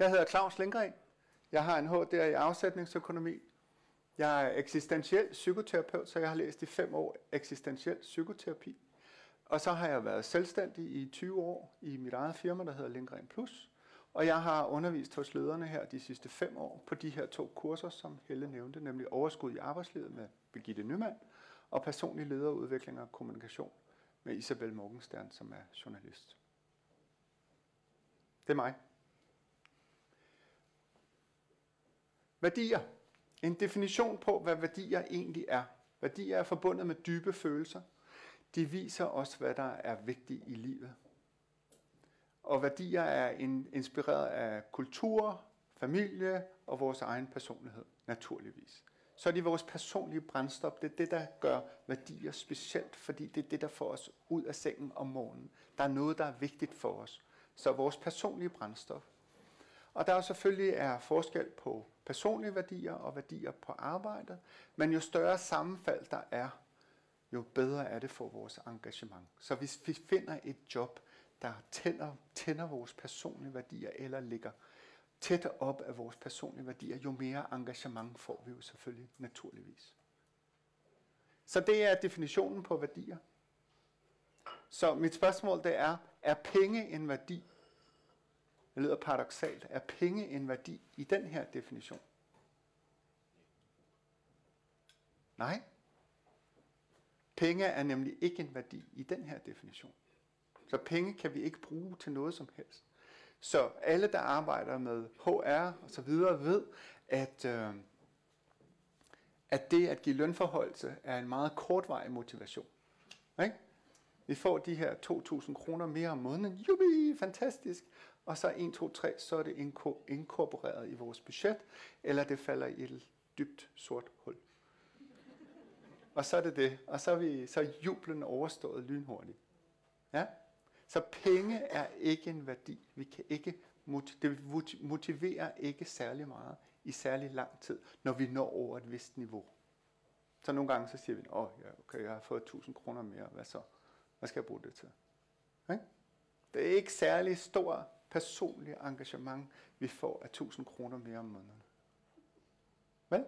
Jeg hedder Claus Lindgren. Jeg har en HD i afsætningsøkonomi. Jeg er eksistentiel psykoterapeut, så jeg har læst i fem år eksistentiel psykoterapi. Og så har jeg været selvstændig i 20 år i mit eget firma, der hedder Lindgren Plus. Og jeg har undervist hos lederne her de sidste fem år på de her to kurser, som Helle nævnte, nemlig Overskud i arbejdslivet med Birgitte Nyman og Personlig lederudvikling og kommunikation med Isabel Morgenstern, som er journalist. Det er mig. Værdier. En definition på, hvad værdier egentlig er. Værdier er forbundet med dybe følelser. De viser os, hvad der er vigtigt i livet. Og værdier er inspireret af kultur, familie og vores egen personlighed, naturligvis. Så er det vores personlige brændstof. Det er det, der gør værdier specielt, fordi det er det, der får os ud af sengen om morgenen. Der er noget, der er vigtigt for os. Så vores personlige brændstof. Og der er selvfølgelig er forskel på personlige værdier og værdier på arbejdet, men jo større sammenfald der er, jo bedre er det for vores engagement. Så hvis vi finder et job, der tænder, tænder vores personlige værdier eller ligger tæt op af vores personlige værdier, jo mere engagement får vi jo selvfølgelig naturligvis. Så det er definitionen på værdier. Så mit spørgsmål det er, er penge en værdi? Det lyder paradoxalt. Er penge en værdi i den her definition? Nej. Penge er nemlig ikke en værdi i den her definition. Så penge kan vi ikke bruge til noget som helst. Så alle, der arbejder med HR og så videre, ved, at, øh, at det at give lønforholdelse er en meget kortvarig motivation. Ikke? Vi får de her 2.000 kroner mere om måneden. Jubi, fantastisk. Og så 1, 2, 3, så er det inkorporeret i vores budget, eller det falder i et dybt sort hul. Og så er det det. Og så er, vi, så er jublen overstået lynhurtigt. Ja? Så penge er ikke en værdi. Vi kan ikke det motiverer ikke særlig meget i særlig lang tid, når vi når over et vist niveau. Så nogle gange så siger vi, åh, ja, okay, jeg har fået 1000 kroner mere, hvad så? Hvad skal jeg bruge det til? Okay? Det er ikke særlig stor personlige engagement, vi får af 1000 kroner mere om måneden. Vel?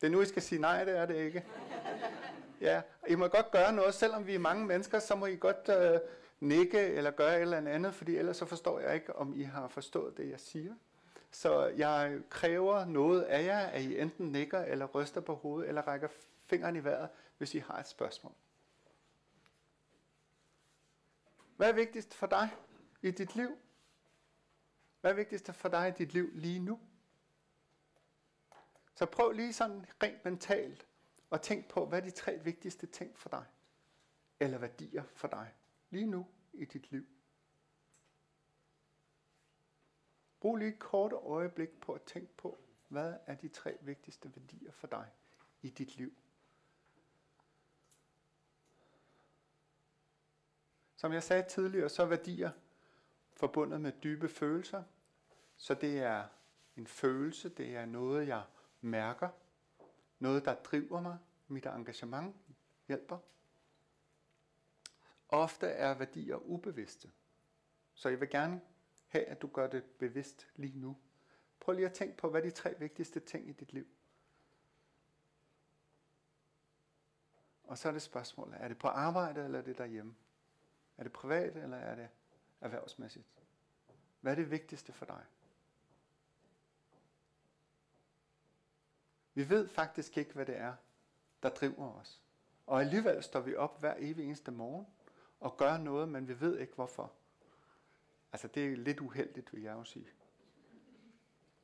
Det er nu, I skal sige nej, det er det ikke. Ja, I må godt gøre noget, selvom vi er mange mennesker, så må I godt øh, nikke eller gøre et eller andet, fordi ellers så forstår jeg ikke, om I har forstået det, jeg siger. Så jeg kræver noget af jer, at I enten nikker eller ryster på hovedet, eller rækker fingeren i vejret, hvis I har et spørgsmål. Hvad er vigtigst for dig i dit liv? Hvad er vigtigst for dig i dit liv lige nu? Så prøv lige sådan rent mentalt at tænke på, hvad er de tre vigtigste ting for dig? Eller værdier for dig lige nu i dit liv. Brug lige et kort øjeblik på at tænke på, hvad er de tre vigtigste værdier for dig i dit liv. Som jeg sagde tidligere, så er værdier forbundet med dybe følelser. Så det er en følelse, det er noget, jeg mærker, noget, der driver mig, mit engagement hjælper. Ofte er værdier ubevidste. Så jeg vil gerne have, at du gør det bevidst lige nu. Prøv lige at tænke på, hvad er de tre vigtigste ting i dit liv. Og så er det spørgsmålet, er det på arbejde eller er det derhjemme? Er det privat eller er det erhvervsmæssigt? Hvad er det vigtigste for dig? Vi ved faktisk ikke, hvad det er, der driver os. Og alligevel står vi op hver evig eneste morgen og gør noget, men vi ved ikke hvorfor. Altså det er lidt uheldigt, vil jeg jo sige.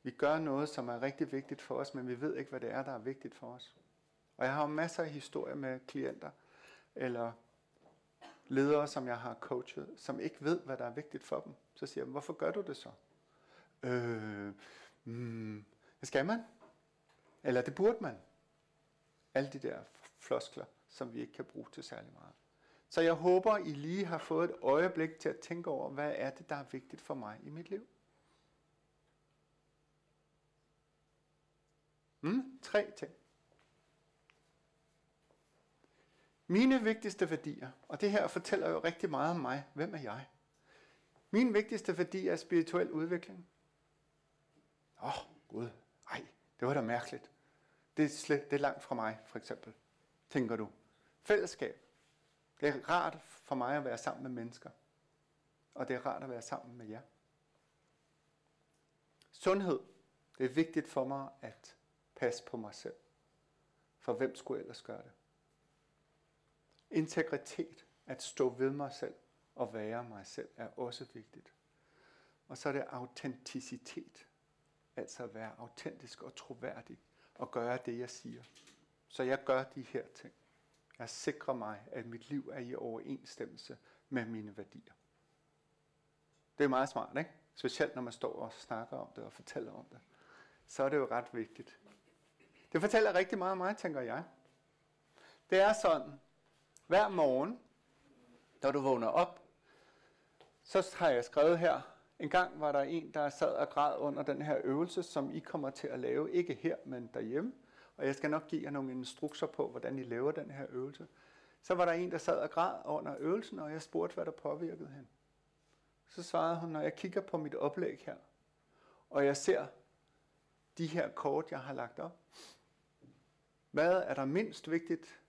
Vi gør noget, som er rigtig vigtigt for os, men vi ved ikke, hvad det er, der er vigtigt for os. Og jeg har jo masser af historier med klienter, eller ledere, som jeg har coachet, som ikke ved, hvad der er vigtigt for dem. Så siger jeg, hvorfor gør du det så? Øh, mm, skal man? Eller det burde man. Alle de der floskler, som vi ikke kan bruge til særlig meget. Så jeg håber, I lige har fået et øjeblik til at tænke over, hvad er det, der er vigtigt for mig i mit liv. Mm, tre ting. Mine vigtigste værdier, og det her fortæller jo rigtig meget om mig. Hvem er jeg? Min vigtigste værdi er spirituel udvikling. Åh, oh, Gud, ej, det var da mærkeligt. Det er, slet, det er langt fra mig, for eksempel, tænker du. Fællesskab. Det er rart for mig at være sammen med mennesker. Og det er rart at være sammen med jer. Sundhed. Det er vigtigt for mig at passe på mig selv. For hvem skulle ellers gøre det? Integritet. At stå ved mig selv og være mig selv er også vigtigt. Og så er det autenticitet. Altså at være autentisk og troværdig og gøre det, jeg siger. Så jeg gør de her ting. Jeg sikrer mig, at mit liv er i overensstemmelse med mine værdier. Det er meget smart, ikke? Specielt når man står og snakker om det og fortæller om det. Så er det jo ret vigtigt. Det fortæller rigtig meget om mig, tænker jeg. Det er sådan, hver morgen, når du vågner op, så har jeg skrevet her, en gang var der en, der sad og græd under den her øvelse, som I kommer til at lave, ikke her, men derhjemme. Og jeg skal nok give jer nogle instrukser på, hvordan I laver den her øvelse. Så var der en, der sad og græd under øvelsen, og jeg spurgte, hvad der påvirkede hende. Så svarede hun, når jeg kigger på mit oplæg her, og jeg ser de her kort, jeg har lagt op, hvad er der mindst vigtigt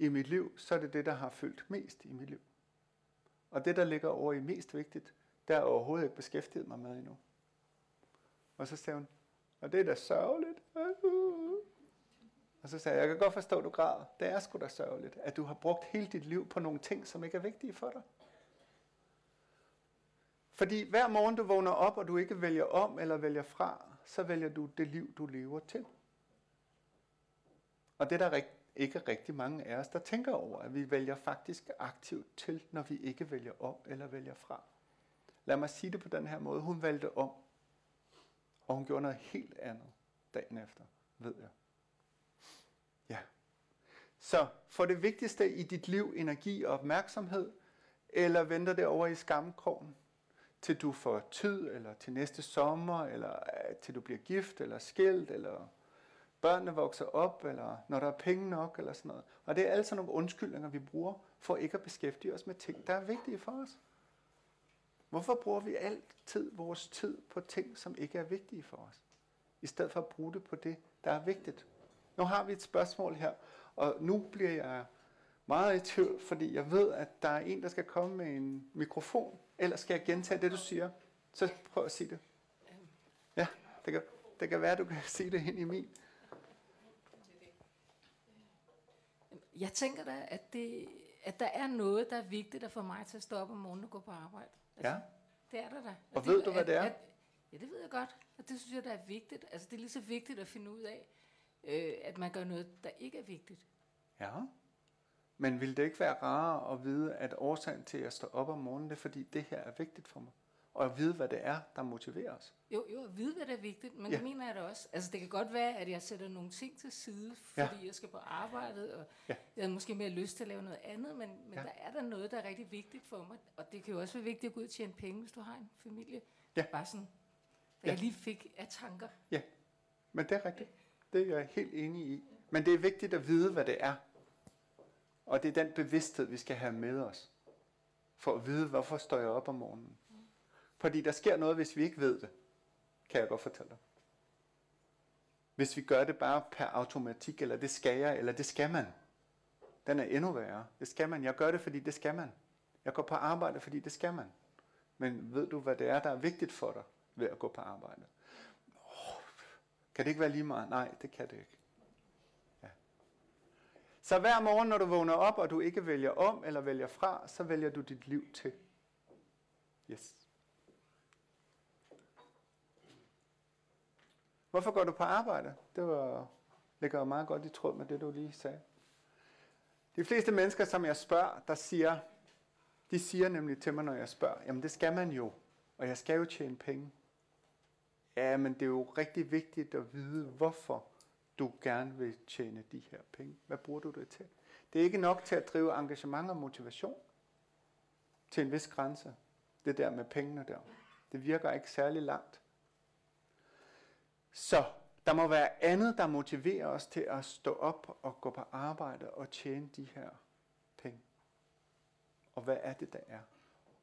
i mit liv, så er det det, der har fyldt mest i mit liv. Og det, der ligger over i mest vigtigt, der er overhovedet ikke beskæftiget mig med endnu. Og så sagde hun, og det er da sørgeligt. Og så sagde jeg, jeg kan godt forstå, at du græder. Det er sgu da sørgeligt, at du har brugt hele dit liv på nogle ting, som ikke er vigtige for dig. Fordi hver morgen du vågner op, og du ikke vælger om eller vælger fra, så vælger du det liv, du lever til. Og det er der ikke rigtig mange af os, der tænker over, at vi vælger faktisk aktivt til, når vi ikke vælger om eller vælger fra. Lad mig sige det på den her måde. Hun valgte om, og hun gjorde noget helt andet dagen efter, ved jeg. Ja. Så få det vigtigste i dit liv energi og opmærksomhed, eller venter det over i skamkrogen, til du får tid, eller til næste sommer, eller øh, til du bliver gift, eller skilt, eller børnene vokser op, eller når der er penge nok, eller sådan noget. Og det er altså nogle undskyldninger, vi bruger for ikke at beskæftige os med ting, der er vigtige for os. Hvorfor bruger vi altid vores tid på ting, som ikke er vigtige for os? I stedet for at bruge det på det, der er vigtigt. Nu har vi et spørgsmål her, og nu bliver jeg meget i tvivl, fordi jeg ved, at der er en, der skal komme med en mikrofon. Eller skal jeg gentage det, du siger? Så prøv at sige det. Ja, det kan, det kan være, du kan sige det ind i min. Jeg tænker da, at, det, at der er noget, der er vigtigt at få mig til at stå op om morgenen og gå på arbejde. Altså, ja. Det er der da. Og ved du, hvad det er? At, ja, det ved jeg godt. Og det synes jeg, der er vigtigt. Altså, det er lige så vigtigt at finde ud af, øh, at man gør noget, der ikke er vigtigt. Ja. Men vil det ikke være rarere at vide, at årsagen til at stå op om morgenen, det er fordi, det her er vigtigt for mig? Og at vide, hvad det er, der motiverer os. Jo, jo, at vide, hvad det er vigtigt, men ja. det mener jeg da også. Altså, det kan godt være, at jeg sætter nogle ting til side, fordi ja. jeg skal på arbejdet, og ja. jeg har måske mere lyst til at lave noget andet, men, men ja. der er der noget, der er rigtig vigtigt for mig. Og det kan jo også være vigtigt at gå ud og tjene penge, hvis du har en familie. Ja. Bare sådan, hvad ja. jeg lige fik af tanker. Ja, men det er rigtigt. Det er jeg helt enig i. Men det er vigtigt at vide, hvad det er. Og det er den bevidsthed, vi skal have med os. For at vide, hvorfor står jeg op om morgenen. Fordi der sker noget, hvis vi ikke ved det, kan jeg godt fortælle dig. Hvis vi gør det bare per automatik, eller det skal jeg, eller det skal man. Den er endnu værre. Det skal man. Jeg gør det, fordi det skal man. Jeg går på arbejde, fordi det skal man. Men ved du, hvad det er, der er vigtigt for dig ved at gå på arbejde? Oh, kan det ikke være lige meget? Nej, det kan det ikke. Ja. Så hver morgen, når du vågner op, og du ikke vælger om eller vælger fra, så vælger du dit liv til. Yes. Hvorfor går du på arbejde? Det var, ligger meget godt i tråd med det, du lige sagde. De fleste mennesker, som jeg spørger, der siger, de siger nemlig til mig, når jeg spørger, jamen det skal man jo, og jeg skal jo tjene penge. Ja, men det er jo rigtig vigtigt at vide, hvorfor du gerne vil tjene de her penge. Hvad bruger du det til? Det er ikke nok til at drive engagement og motivation til en vis grænse. Det der med pengene der. Det virker ikke særlig langt. Så der må være andet, der motiverer os til at stå op og gå på arbejde og tjene de her penge. Og hvad er det, der er?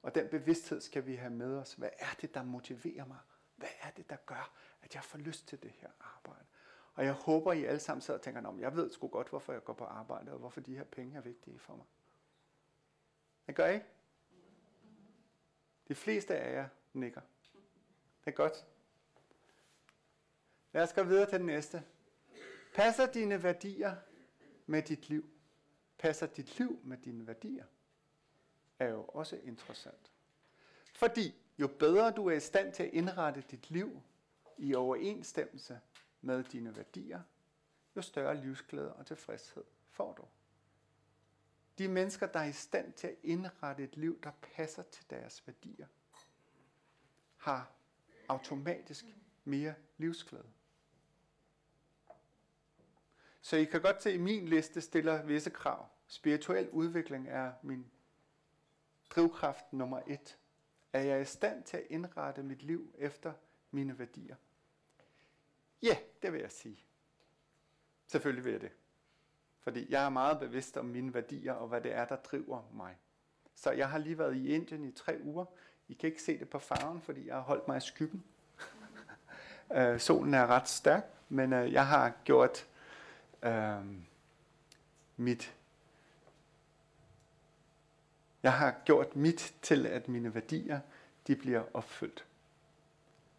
Og den bevidsthed skal vi have med os. Hvad er det, der motiverer mig? Hvad er det, der gør, at jeg får lyst til det her arbejde? Og jeg håber, I alle sammen sidder og tænker, om jeg ved sgu godt, hvorfor jeg går på arbejde, og hvorfor de her penge er vigtige for mig. Det gør I ikke? De fleste af jer nikker. Det er godt. Lad os gå videre til den næste. Passer dine værdier med dit liv? Passer dit liv med dine værdier? Er jo også interessant. Fordi jo bedre du er i stand til at indrette dit liv i overensstemmelse med dine værdier, jo større livsglæde og tilfredshed får du. De mennesker, der er i stand til at indrette et liv, der passer til deres værdier, har automatisk mere livsglæde. Så I kan godt se, at min liste stiller visse krav. Spirituel udvikling er min drivkraft nummer et. Er jeg i stand til at indrette mit liv efter mine værdier? Ja, det vil jeg sige. Selvfølgelig vil jeg det. Fordi jeg er meget bevidst om mine værdier og hvad det er, der driver mig. Så jeg har lige været i Indien i tre uger. I kan ikke se det på farven, fordi jeg har holdt mig i skyggen. øh, solen er ret stærk, men øh, jeg har gjort øh, mit jeg har gjort mit til, at mine værdier de bliver opfyldt.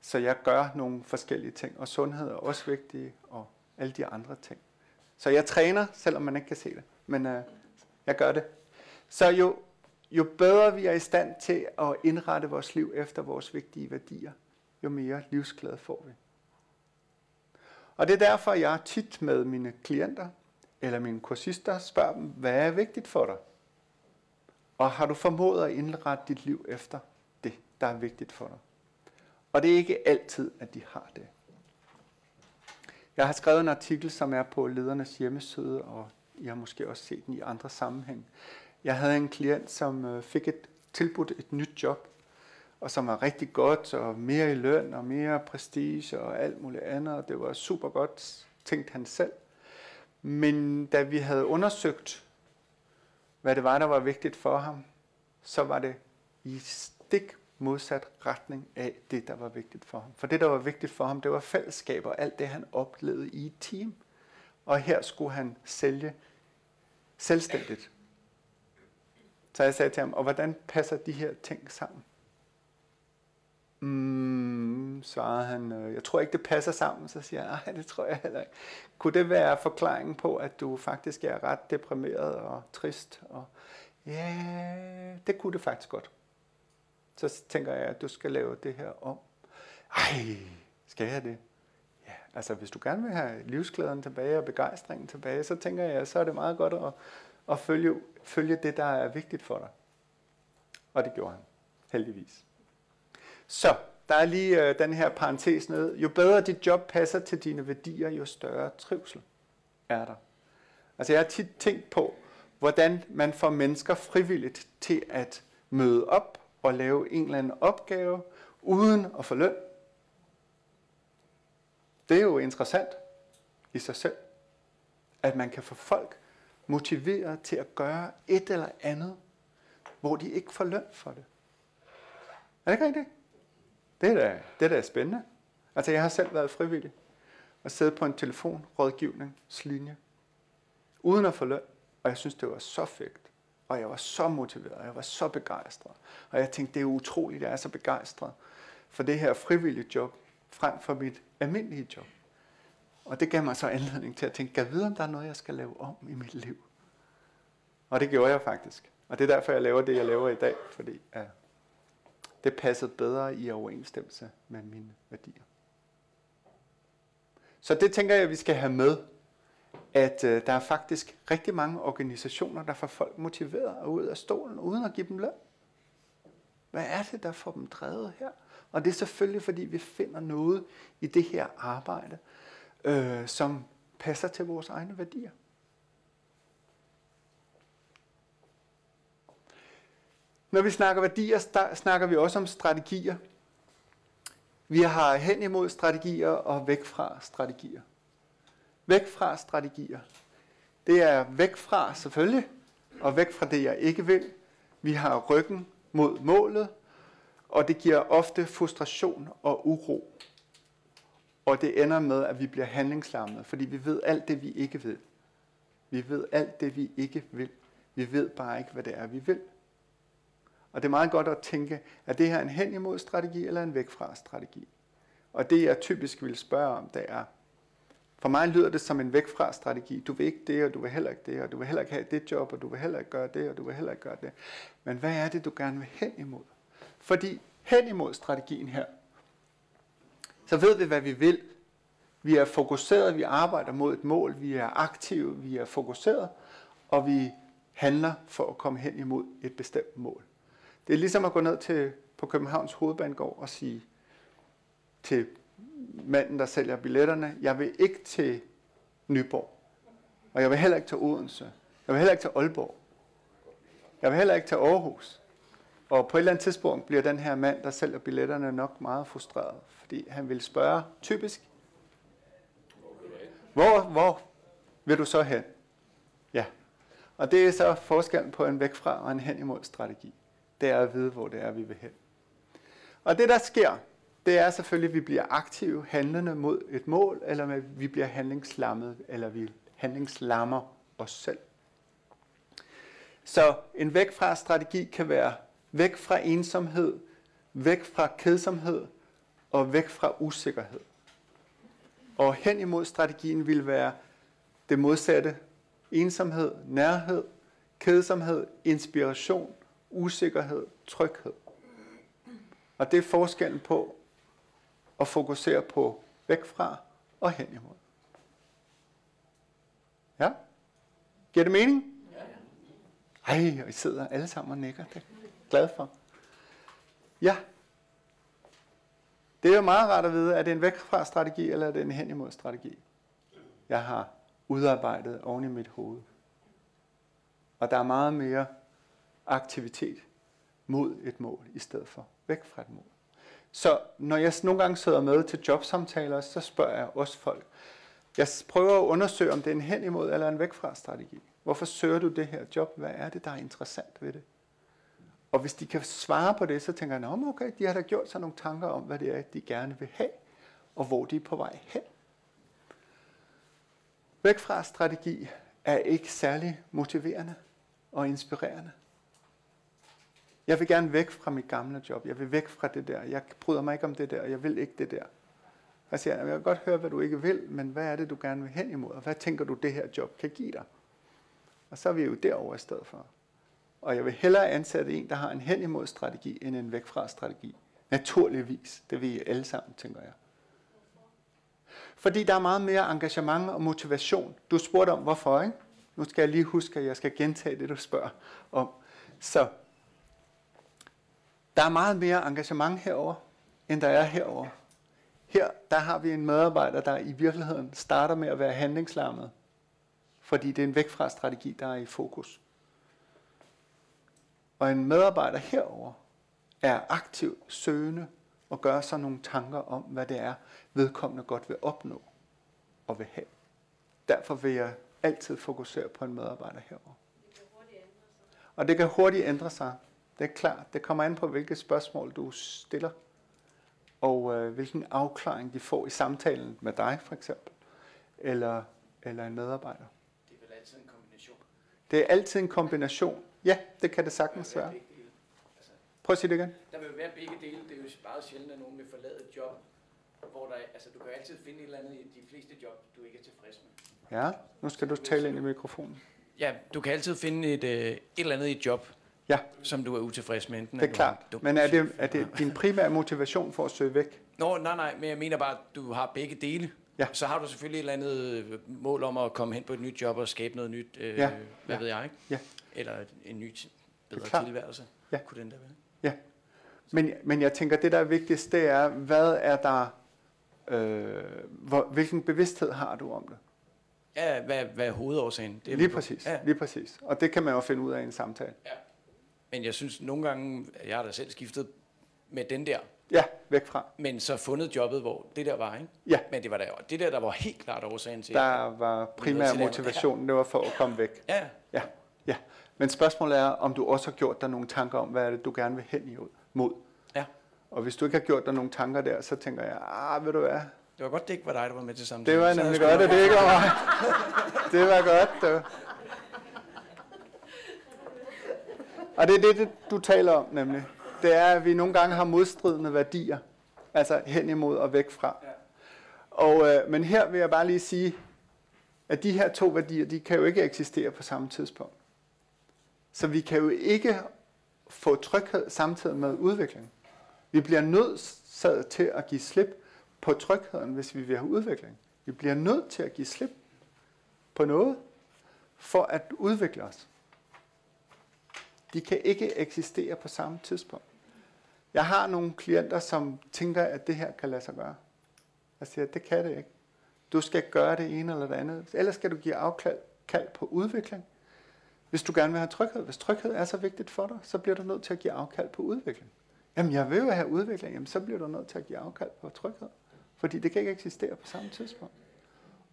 Så jeg gør nogle forskellige ting, og sundhed er også vigtig, og alle de andre ting. Så jeg træner, selvom man ikke kan se det, men øh, jeg gør det. Så jo, jo bedre vi er i stand til at indrette vores liv efter vores vigtige værdier, jo mere livsglæde får vi. Og det er derfor, jeg tit med mine klienter eller mine kursister spørger dem, hvad er vigtigt for dig? Og har du formået at indrette dit liv efter det, der er vigtigt for dig? Og det er ikke altid, at de har det. Jeg har skrevet en artikel, som er på ledernes hjemmeside, og I har måske også set den i andre sammenhæng. Jeg havde en klient, som øh, fik et tilbudt et nyt job, og som var rigtig godt, og mere i løn, og mere prestige, og alt muligt andet, og det var super godt, tænkte han selv. Men da vi havde undersøgt, hvad det var, der var vigtigt for ham, så var det i stik modsat retning af det, der var vigtigt for ham. For det, der var vigtigt for ham, det var fællesskab og alt det, han oplevede i et team. Og her skulle han sælge selvstændigt. Så jeg sagde til ham, og hvordan passer de her ting sammen? Mm, svarede han, øh, jeg tror ikke, det passer sammen. Så siger jeg, nej, det tror jeg heller ikke. Kunne det være forklaringen på, at du faktisk er ret deprimeret og trist? Og ja, det kunne det faktisk godt. Så tænker jeg, at du skal lave det her om. Ej, skal jeg det? Ja, altså hvis du gerne vil have livsglæden tilbage og begejstringen tilbage, så tænker jeg, så er det meget godt at, at følge, følge det, der er vigtigt for dig. Og det gjorde han, heldigvis. Så, der er lige øh, den her parentes ned. Jo bedre dit job passer til dine værdier, jo større trivsel er der. Altså jeg har tit tænkt på, hvordan man får mennesker frivilligt til at møde op og lave en eller anden opgave uden at få løn. Det er jo interessant i sig selv, at man kan få folk motiveret til at gøre et eller andet, hvor de ikke får løn for det. Er det ikke rigtigt? Det er da, det er da spændende. Altså jeg har selv været frivillig og siddet på en telefonrådgivningslinje uden at få løn, og jeg synes, det var så fedt. Og jeg var så motiveret, og jeg var så begejstret. Og jeg tænkte, det er utroligt, at jeg er så begejstret for det her frivillige job, frem for mit almindelige job. Og det gav mig så anledning til at tænke, kan jeg vide, om der er noget, jeg skal lave om i mit liv? Og det gjorde jeg faktisk. Og det er derfor, jeg laver det, jeg laver i dag, fordi ja, det passede bedre i overensstemmelse med mine værdier. Så det tænker jeg, at vi skal have med, at øh, der er faktisk rigtig mange organisationer, der får folk motiveret og ud af stolen, uden at give dem løn. Hvad er det, der får dem drevet her? Og det er selvfølgelig, fordi vi finder noget i det her arbejde, øh, som passer til vores egne værdier. Når vi snakker værdier, snakker vi også om strategier. Vi har hen imod strategier og væk fra strategier. Væk fra strategier. Det er væk fra selvfølgelig, og væk fra det, jeg ikke vil. Vi har ryggen mod målet, og det giver ofte frustration og uro. Og det ender med, at vi bliver handlingslammet, fordi vi ved alt det, vi ikke ved. Vi ved alt det, vi ikke vil. Vi ved bare ikke, hvad det er, vi vil. Og det er meget godt at tænke, er det her en hen imod strategi eller en væk fra strategi? Og det jeg typisk vil spørge om, det er, for mig lyder det som en væk fra strategi. Du vil ikke det, og du vil heller ikke det, og du vil heller ikke have det job, og du vil heller ikke gøre det, og du vil heller ikke gøre det. Men hvad er det, du gerne vil hen imod? Fordi hen imod strategien her, så ved vi, hvad vi vil. Vi er fokuseret, vi arbejder mod et mål, vi er aktive, vi er fokuseret, og vi handler for at komme hen imod et bestemt mål. Det er ligesom at gå ned til på Københavns Hovedbanegård og sige til manden, der sælger billetterne, jeg vil ikke til Nyborg, og jeg vil heller ikke til Odense, jeg vil heller ikke til Aalborg, jeg vil heller ikke til Aarhus. Og på et eller andet tidspunkt bliver den her mand, der sælger billetterne, nok meget frustreret, fordi han vil spørge typisk, hvor, hvor vil du så hen? Ja. Og det er så forskellen på en væk fra og en hen imod strategi. Det er at vide, hvor det er, vi vil hen. Og det, der sker, det er selvfølgelig, at vi bliver aktive handlende mod et mål, eller vi bliver handlingslammet, eller vi handlingslammer os selv. Så en væk fra strategi kan være væk fra ensomhed, væk fra kedsomhed og væk fra usikkerhed. Og hen imod strategien vil være det modsatte. Ensomhed, nærhed, kedsomhed, inspiration, usikkerhed, tryghed. Og det er forskellen på at fokusere på væk fra og hen imod. Ja? Giver det mening? Ja. Ej, og I sidder alle sammen og nikker. Det er glad for. Ja. Det er jo meget rart at vide, er det en væk fra strategi, eller er det en hen imod strategi? Jeg har udarbejdet oven i mit hoved. Og der er meget mere aktivitet mod et mål, i stedet for væk fra et mål. Så når jeg nogle gange sidder med til jobsamtaler, så spørger jeg også folk. Jeg prøver at undersøge, om det er en hen imod eller en væk fra strategi. Hvorfor søger du det her job? Hvad er det, der er interessant ved det? Og hvis de kan svare på det, så tænker jeg, at okay, de har da gjort sig nogle tanker om, hvad det er, de gerne vil have, og hvor de er på vej hen. Væk fra strategi er ikke særlig motiverende og inspirerende. Jeg vil gerne væk fra mit gamle job. Jeg vil væk fra det der. Jeg bryder mig ikke om det der. Jeg vil ikke det der. Jeg siger, jeg kan godt høre, hvad du ikke vil, men hvad er det, du gerne vil hen imod? Og hvad tænker du, det her job kan give dig? Og så er vi jo derovre i stedet for. Og jeg vil hellere ansætte en, der har en hen imod strategi, end en væk fra strategi. Naturligvis. Det vil I alle sammen, tænker jeg. Fordi der er meget mere engagement og motivation. Du spurgte om, hvorfor, ikke? Nu skal jeg lige huske, at jeg skal gentage det, du spørger om. Så der er meget mere engagement herover, end der er herover. Her der har vi en medarbejder, der i virkeligheden starter med at være handlingslammet, fordi det er en væk fra strategi, der er i fokus. Og en medarbejder herover er aktiv, søgende og gør sig nogle tanker om, hvad det er, vedkommende godt vil opnå og vil have. Derfor vil jeg altid fokusere på en medarbejder herover. Og det kan hurtigt ændre sig. Det er klart. Det kommer an på, hvilke spørgsmål du stiller, og øh, hvilken afklaring de får i samtalen med dig, for eksempel, eller, eller en medarbejder. Det er vel altid en kombination? Det er altid en kombination. Ja, det kan det sagtens være. Altså, Prøv at sige det igen. Der vil være begge dele. Det er jo meget sjældent, at nogen vil forlade et job, hvor der, altså du kan altid finde et eller andet i de fleste job, du ikke er tilfreds med. Ja, nu skal du tale ind i mikrofonen. Ja, du kan altid finde et, øh, et eller andet i et job, ja. som du er utilfreds med. Enten det er klart. Du men er det, er det din primære motivation for at søge væk? Nå, nej, nej, men jeg mener bare, at du har begge dele. Ja. Så har du selvfølgelig et eller andet øh, mål om at komme hen på et nyt job og skabe noget nyt, øh, ja. hvad ja. ved jeg, ikke? Ja. Eller en ny, bedre tilværelse. Ja. Kunne den der være? Ja. Men, men jeg tænker, det der er vigtigst, det er, hvad er der, øh, hvor, hvilken bevidsthed har du om det? Ja, hvad, hvad er hovedårsagen? Det er lige præcis, ja. lige præcis. Og det kan man jo finde ud af i en samtale. Ja. Men jeg synes nogle gange, jeg har da selv skiftet med den der. Ja, væk fra. Men så fundet jobbet, hvor det der var, ikke? Ja. Men det var der, det der, der var helt klart årsagen til. Der var primær motivationen, det var for at komme væk. Ja. Ja, ja. Men spørgsmålet er, om du også har gjort dig nogle tanker om, hvad er det, du gerne vil hen imod. Ja. Og hvis du ikke har gjort dig nogle tanker der, så tænker jeg, ah, ved du hvad, Det var godt, det ikke var dig, der var med til samtalen. det var nemlig godt, at det ikke var mig. Det var godt, du. Og det er det, du taler om, nemlig. Det er, at vi nogle gange har modstridende værdier. Altså hen imod og væk fra. Og, øh, men her vil jeg bare lige sige, at de her to værdier, de kan jo ikke eksistere på samme tidspunkt. Så vi kan jo ikke få tryghed samtidig med udvikling. Vi bliver nødt til at give slip på trygheden, hvis vi vil have udvikling. Vi bliver nødt til at give slip på noget, for at udvikle os. De kan ikke eksistere på samme tidspunkt. Jeg har nogle klienter, som tænker, at det her kan lade sig gøre. Jeg siger, at det kan det ikke. Du skal gøre det ene eller det andet. Ellers skal du give afkald på udvikling. Hvis du gerne vil have tryghed. Hvis tryghed er så vigtigt for dig, så bliver du nødt til at give afkald på udvikling. Jamen, jeg vil jo have udvikling. Jamen, så bliver du nødt til at give afkald på tryghed. Fordi det kan ikke eksistere på samme tidspunkt.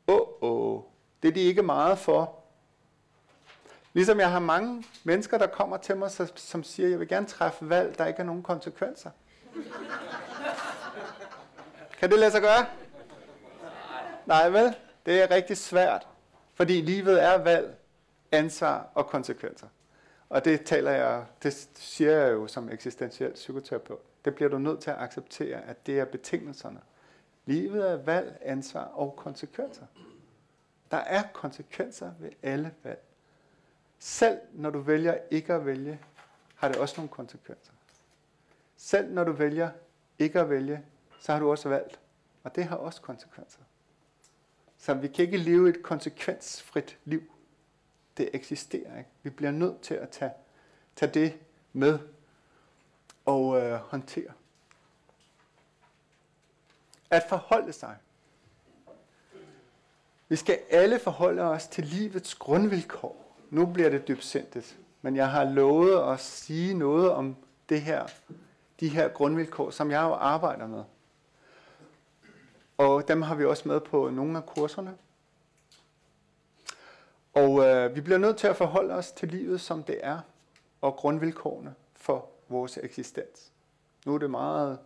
Åh, oh, oh. det er de ikke meget for. Ligesom jeg har mange mennesker, der kommer til mig, så- som siger, jeg vil gerne træffe valg, der ikke har nogen konsekvenser. Kan det lade sig gøre? Nej, vel? Det er rigtig svært. Fordi livet er valg, ansvar og konsekvenser. Og det taler jeg, det siger jeg jo som eksistentiel psykoterapeut. Det bliver du nødt til at acceptere, at det er betingelserne. Livet er valg, ansvar og konsekvenser. Der er konsekvenser ved alle valg. Selv når du vælger ikke at vælge, har det også nogle konsekvenser. Selv når du vælger ikke at vælge, så har du også valgt. Og det har også konsekvenser. Så vi kan ikke leve et konsekvensfrit liv. Det eksisterer ikke. Vi bliver nødt til at tage, tage det med og øh, håndtere. At forholde sig. Vi skal alle forholde os til livets grundvilkår. Nu bliver det dybsindigt, men jeg har lovet at sige noget om det her, de her grundvilkår, som jeg jo arbejder med. Og dem har vi også med på nogle af kurserne. Og øh, vi bliver nødt til at forholde os til livet, som det er, og grundvilkårene for vores eksistens. Nu er det meget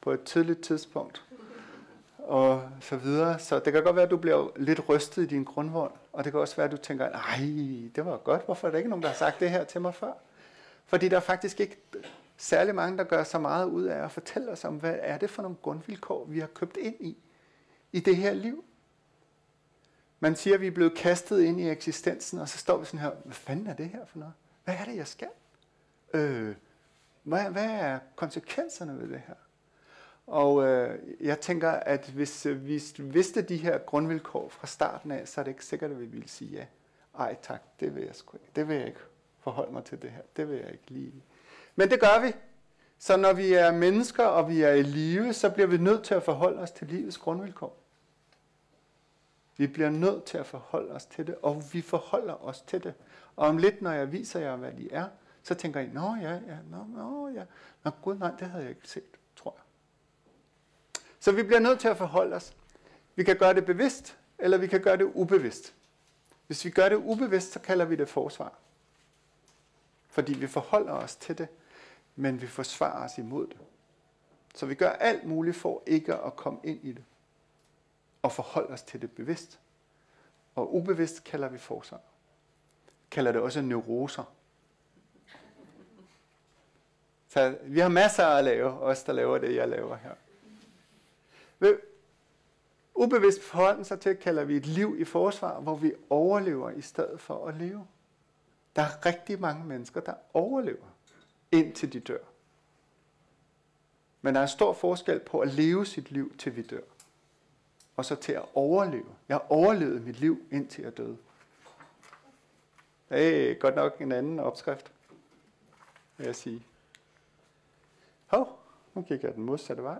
på et tidligt tidspunkt, og så videre. Så det kan godt være, at du bliver lidt rystet i din grundvold, og det kan også være, at du tænker, nej, det var godt, hvorfor er der ikke nogen, der har sagt det her til mig før? Fordi der er faktisk ikke særlig mange, der gør så meget ud af at fortælle os om, hvad er det for nogle grundvilkår, vi har købt ind i, i det her liv. Man siger, at vi er blevet kastet ind i eksistensen, og så står vi sådan her, hvad fanden er det her for noget? Hvad er det, jeg skal? Øh, hvad, hvad er konsekvenserne ved det her? Og øh, jeg tænker, at hvis øh, vi vidste de her grundvilkår fra starten af, så er det ikke sikkert, at vi ville sige ja. Ej tak, det vil jeg sgu ikke. Det vil jeg ikke forholde mig til det her. Det vil jeg ikke lige. Men det gør vi. Så når vi er mennesker, og vi er i live, så bliver vi nødt til at forholde os til livets grundvilkår. Vi bliver nødt til at forholde os til det, og vi forholder os til det. Og om lidt, når jeg viser jer, hvad de er, så tænker I, nå ja, ja, nå, nå ja. Nå gud, nej, det havde jeg ikke set. Så vi bliver nødt til at forholde os. Vi kan gøre det bevidst, eller vi kan gøre det ubevidst. Hvis vi gør det ubevidst, så kalder vi det forsvar. Fordi vi forholder os til det, men vi forsvarer os imod det. Så vi gør alt muligt for ikke at komme ind i det. Og forholde os til det bevidst. Og ubevidst kalder vi forsvar. Kalder det også neuroser. Så vi har masser at lave, os der laver det, jeg laver her. Ved ubevidst forholden sig til, kalder vi et liv i forsvar, hvor vi overlever i stedet for at leve. Der er rigtig mange mennesker, der overlever, indtil de dør. Men der er en stor forskel på at leve sit liv, til vi dør. Og så til at overleve. Jeg har overlevet mit liv, indtil jeg døde. Det er godt nok en anden opskrift, vil jeg sige. Hov, nu kigger jeg den modsatte vej.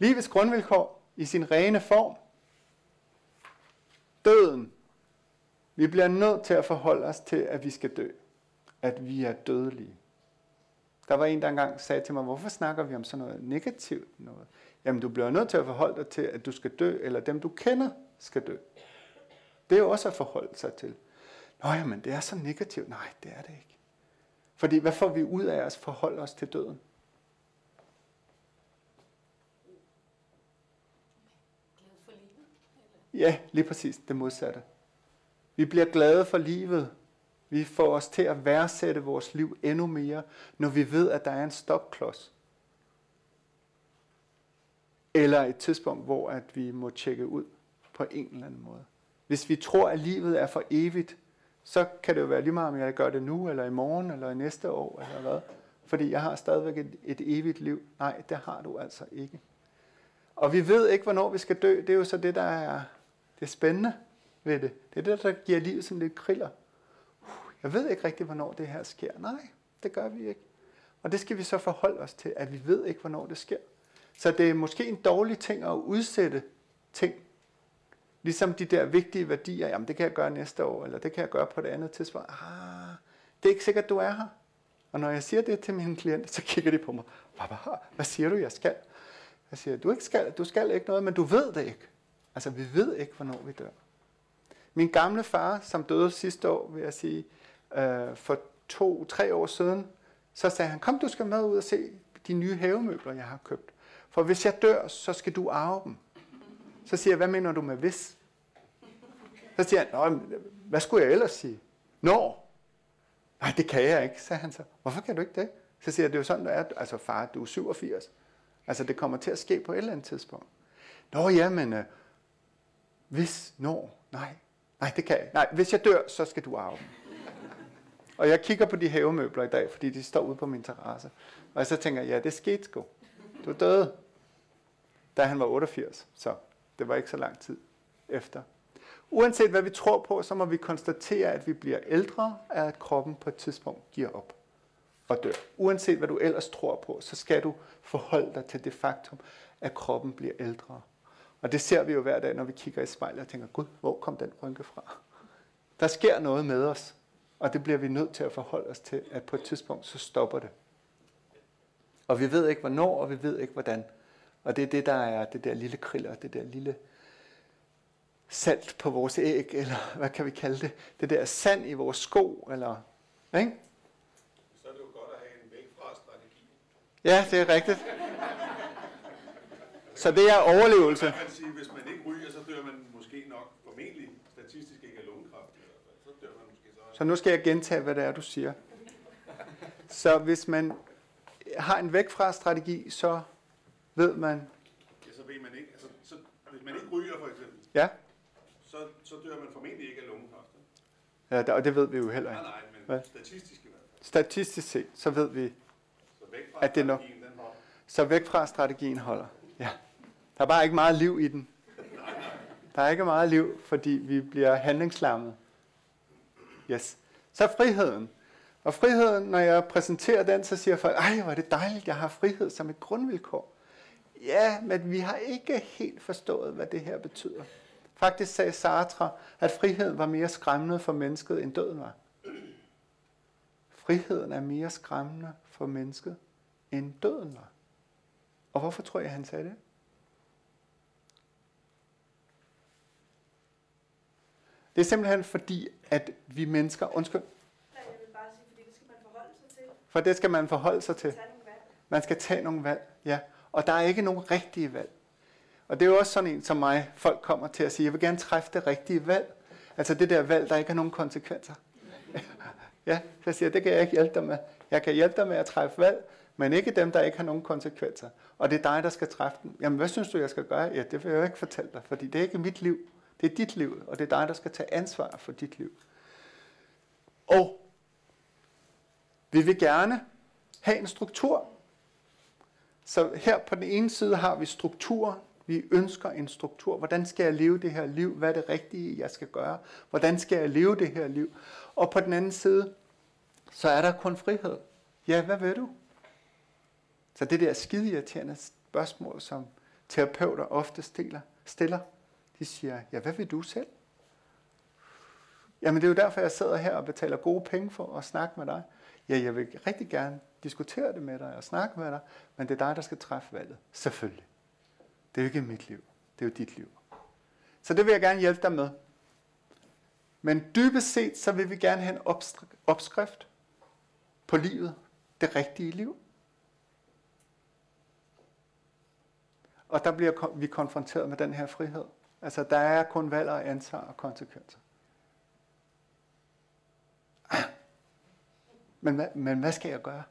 Livets grundvilkår i sin rene form. Døden. Vi bliver nødt til at forholde os til, at vi skal dø. At vi er dødelige. Der var en, der engang sagde til mig, hvorfor snakker vi om sådan noget negativt noget? Jamen, du bliver nødt til at forholde dig til, at du skal dø, eller dem du kender skal dø. Det er jo også at forholde sig til. Nå jamen, det er så negativt. Nej, det er det ikke. Fordi hvad får vi ud af at forholde os til døden? Ja, lige præcis det modsatte. Vi bliver glade for livet. Vi får os til at værdsætte vores liv endnu mere, når vi ved, at der er en stopklods. Eller et tidspunkt, hvor at vi må tjekke ud på en eller anden måde. Hvis vi tror, at livet er for evigt, så kan det jo være lige meget, om jeg gør det nu, eller i morgen, eller i næste år, eller hvad. Fordi jeg har stadigvæk et, et evigt liv. Nej, det har du altså ikke. Og vi ved ikke, hvornår vi skal dø. Det er jo så det, der er det er spændende ved det. Det er det, der giver livet sådan lidt kriller. Uh, jeg ved ikke rigtig, hvornår det her sker. Nej, det gør vi ikke. Og det skal vi så forholde os til, at vi ved ikke, hvornår det sker. Så det er måske en dårlig ting at udsætte ting. Ligesom de der vigtige værdier, jamen det kan jeg gøre næste år, eller det kan jeg gøre på et andet tidspunkt. Ah, det er ikke sikkert, du er her. Og når jeg siger det til mine klienter, så kigger de på mig. Hvad siger du, jeg skal? Jeg siger, du ikke skal, du skal ikke noget, men du ved det ikke. Altså, vi ved ikke, hvornår vi dør. Min gamle far, som døde sidste år, vil jeg sige, øh, for to-tre år siden, så sagde han, kom du skal med ud og se de nye havemøbler, jeg har købt. For hvis jeg dør, så skal du arve dem. Så siger jeg, hvad mener du med hvis? Så siger han, hvad skulle jeg ellers sige? Når? Nej, det kan jeg ikke, sagde han så. Hvorfor kan du ikke det? Så siger jeg, det er jo sådan, det er. Altså far, du er 87. Altså det kommer til at ske på et eller andet tidspunkt. Nå ja, men øh, hvis, når, nej. Nej, det kan jeg. Nej, hvis jeg dør, så skal du arve dem. Og jeg kigger på de havemøbler i dag, fordi de står ude på min terrasse. Og så tænker jeg, ja, det skete sgu. Du døde, da han var 88, så det var ikke så lang tid efter. Uanset hvad vi tror på, så må vi konstatere, at vi bliver ældre, at kroppen på et tidspunkt giver op og dør. Uanset hvad du ellers tror på, så skal du forholde dig til det faktum, at kroppen bliver ældre og det ser vi jo hver dag, når vi kigger i spejlet og tænker, gud, hvor kom den rynke fra? Der sker noget med os, og det bliver vi nødt til at forholde os til, at på et tidspunkt, så stopper det. Og vi ved ikke hvornår, og vi ved ikke hvordan. Og det er det, der er det der lille kriller, det der lille salt på vores æg, eller hvad kan vi kalde det? Det der sand i vores sko, eller... Ikke? Så er det jo godt at have en væk fra strategi. Ja, det er rigtigt. Så det er overlevelse. Man kan sige, hvis man ikke ryger, så dør man måske nok formentlig statistisk ikke af lungekræft. Så dør man måske så. Så nu skal jeg gentage, hvad det er, du siger. Så hvis man har en væk fra strategi, så ved man... Ja, så ved man ikke. Altså, så, hvis man ikke ryger for eksempel, ja. så, så dør man formentlig ikke af lungekræft. Ja, og det ved vi jo heller ikke. Nej, nej, men Hvad? statistisk i hvert fald. Statistisk set, så ved vi, så væk fra at det er nok. Den holder. Så væk fra strategien holder. Ja. Der er bare ikke meget liv i den. Der er ikke meget liv, fordi vi bliver handlingslammet. Yes. Så friheden. Og friheden, når jeg præsenterer den, så siger folk, ej, hvor er det dejligt, jeg har frihed som et grundvilkår. Ja, men vi har ikke helt forstået, hvad det her betyder. Faktisk sagde Sartre, at friheden var mere skræmmende for mennesket, end døden var. Friheden er mere skræmmende for mennesket, end døden var. Og hvorfor tror jeg, han sagde det? Det er simpelthen fordi, at vi mennesker... Undskyld. Nej, jeg vil bare sige, fordi det skal man forholde sig til. For det skal man forholde sig til. Man skal tage nogle valg, ja. Og der er ikke nogen rigtige valg. Og det er jo også sådan en som mig, folk kommer til at sige, jeg vil gerne træffe det rigtige valg. Altså det der valg, der ikke har nogen konsekvenser. ja, så jeg siger, det kan jeg ikke hjælpe dig med. Jeg kan hjælpe dig med at træffe valg, men ikke dem, der ikke har nogen konsekvenser. Og det er dig, der skal træffe dem. Jamen, hvad synes du, jeg skal gøre? Ja, det vil jeg jo ikke fortælle dig, fordi det er ikke mit liv. Det er dit liv, og det er dig, der skal tage ansvar for dit liv. Og vi vil gerne have en struktur. Så her på den ene side har vi struktur. Vi ønsker en struktur. Hvordan skal jeg leve det her liv? Hvad er det rigtige, jeg skal gøre? Hvordan skal jeg leve det her liv? Og på den anden side, så er der kun frihed. Ja, hvad vil du? Så det der skide irriterende spørgsmål, som terapeuter ofte stiller, stiller de siger, ja, hvad vil du selv? Jamen det er jo derfor, jeg sidder her og betaler gode penge for at snakke med dig. Ja, jeg vil rigtig gerne diskutere det med dig og snakke med dig, men det er dig, der skal træffe valget. Selvfølgelig. Det er jo ikke mit liv. Det er jo dit liv. Så det vil jeg gerne hjælpe dig med. Men dybest set, så vil vi gerne have en opskrift på livet. Det rigtige liv. Og der bliver vi konfronteret med den her frihed. Altså, der er kun valg og ansvar og konsekvenser. Men, hvad, men hvad skal jeg gøre?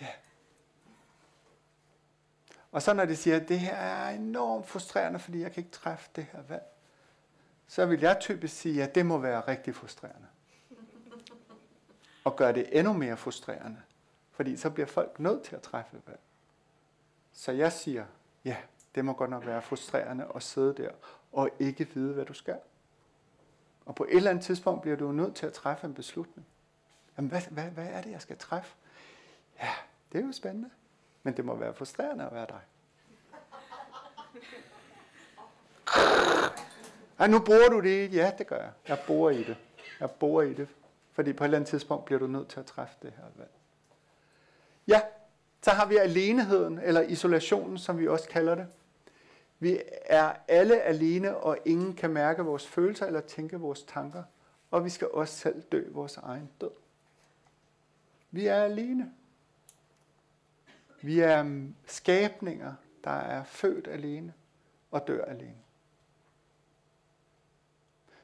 Ja. Og så når de siger, at det her er enormt frustrerende, fordi jeg kan ikke træffe det her valg, så vil jeg typisk sige, at det må være rigtig frustrerende. Og gøre det endnu mere frustrerende. Fordi så bliver folk nødt til at træffe et valg. Så jeg siger, ja, det må godt nok være frustrerende at sidde der og ikke vide, hvad du skal. Og på et eller andet tidspunkt bliver du nødt til at træffe en beslutning. Jamen, hvad, hvad, hvad er det, jeg skal træffe? Ja, det er jo spændende. Men det må være frustrerende at være dig. Ej, nu bruger du det. Ja, det gør jeg. Jeg bor i det. Jeg bor i det. Fordi på et eller andet tidspunkt bliver du nødt til at træffe det her valg. Ja, så har vi aleneheden, eller isolationen, som vi også kalder det. Vi er alle alene, og ingen kan mærke vores følelser eller tænke vores tanker. Og vi skal også selv dø vores egen død. Vi er alene. Vi er skabninger, der er født alene og dør alene.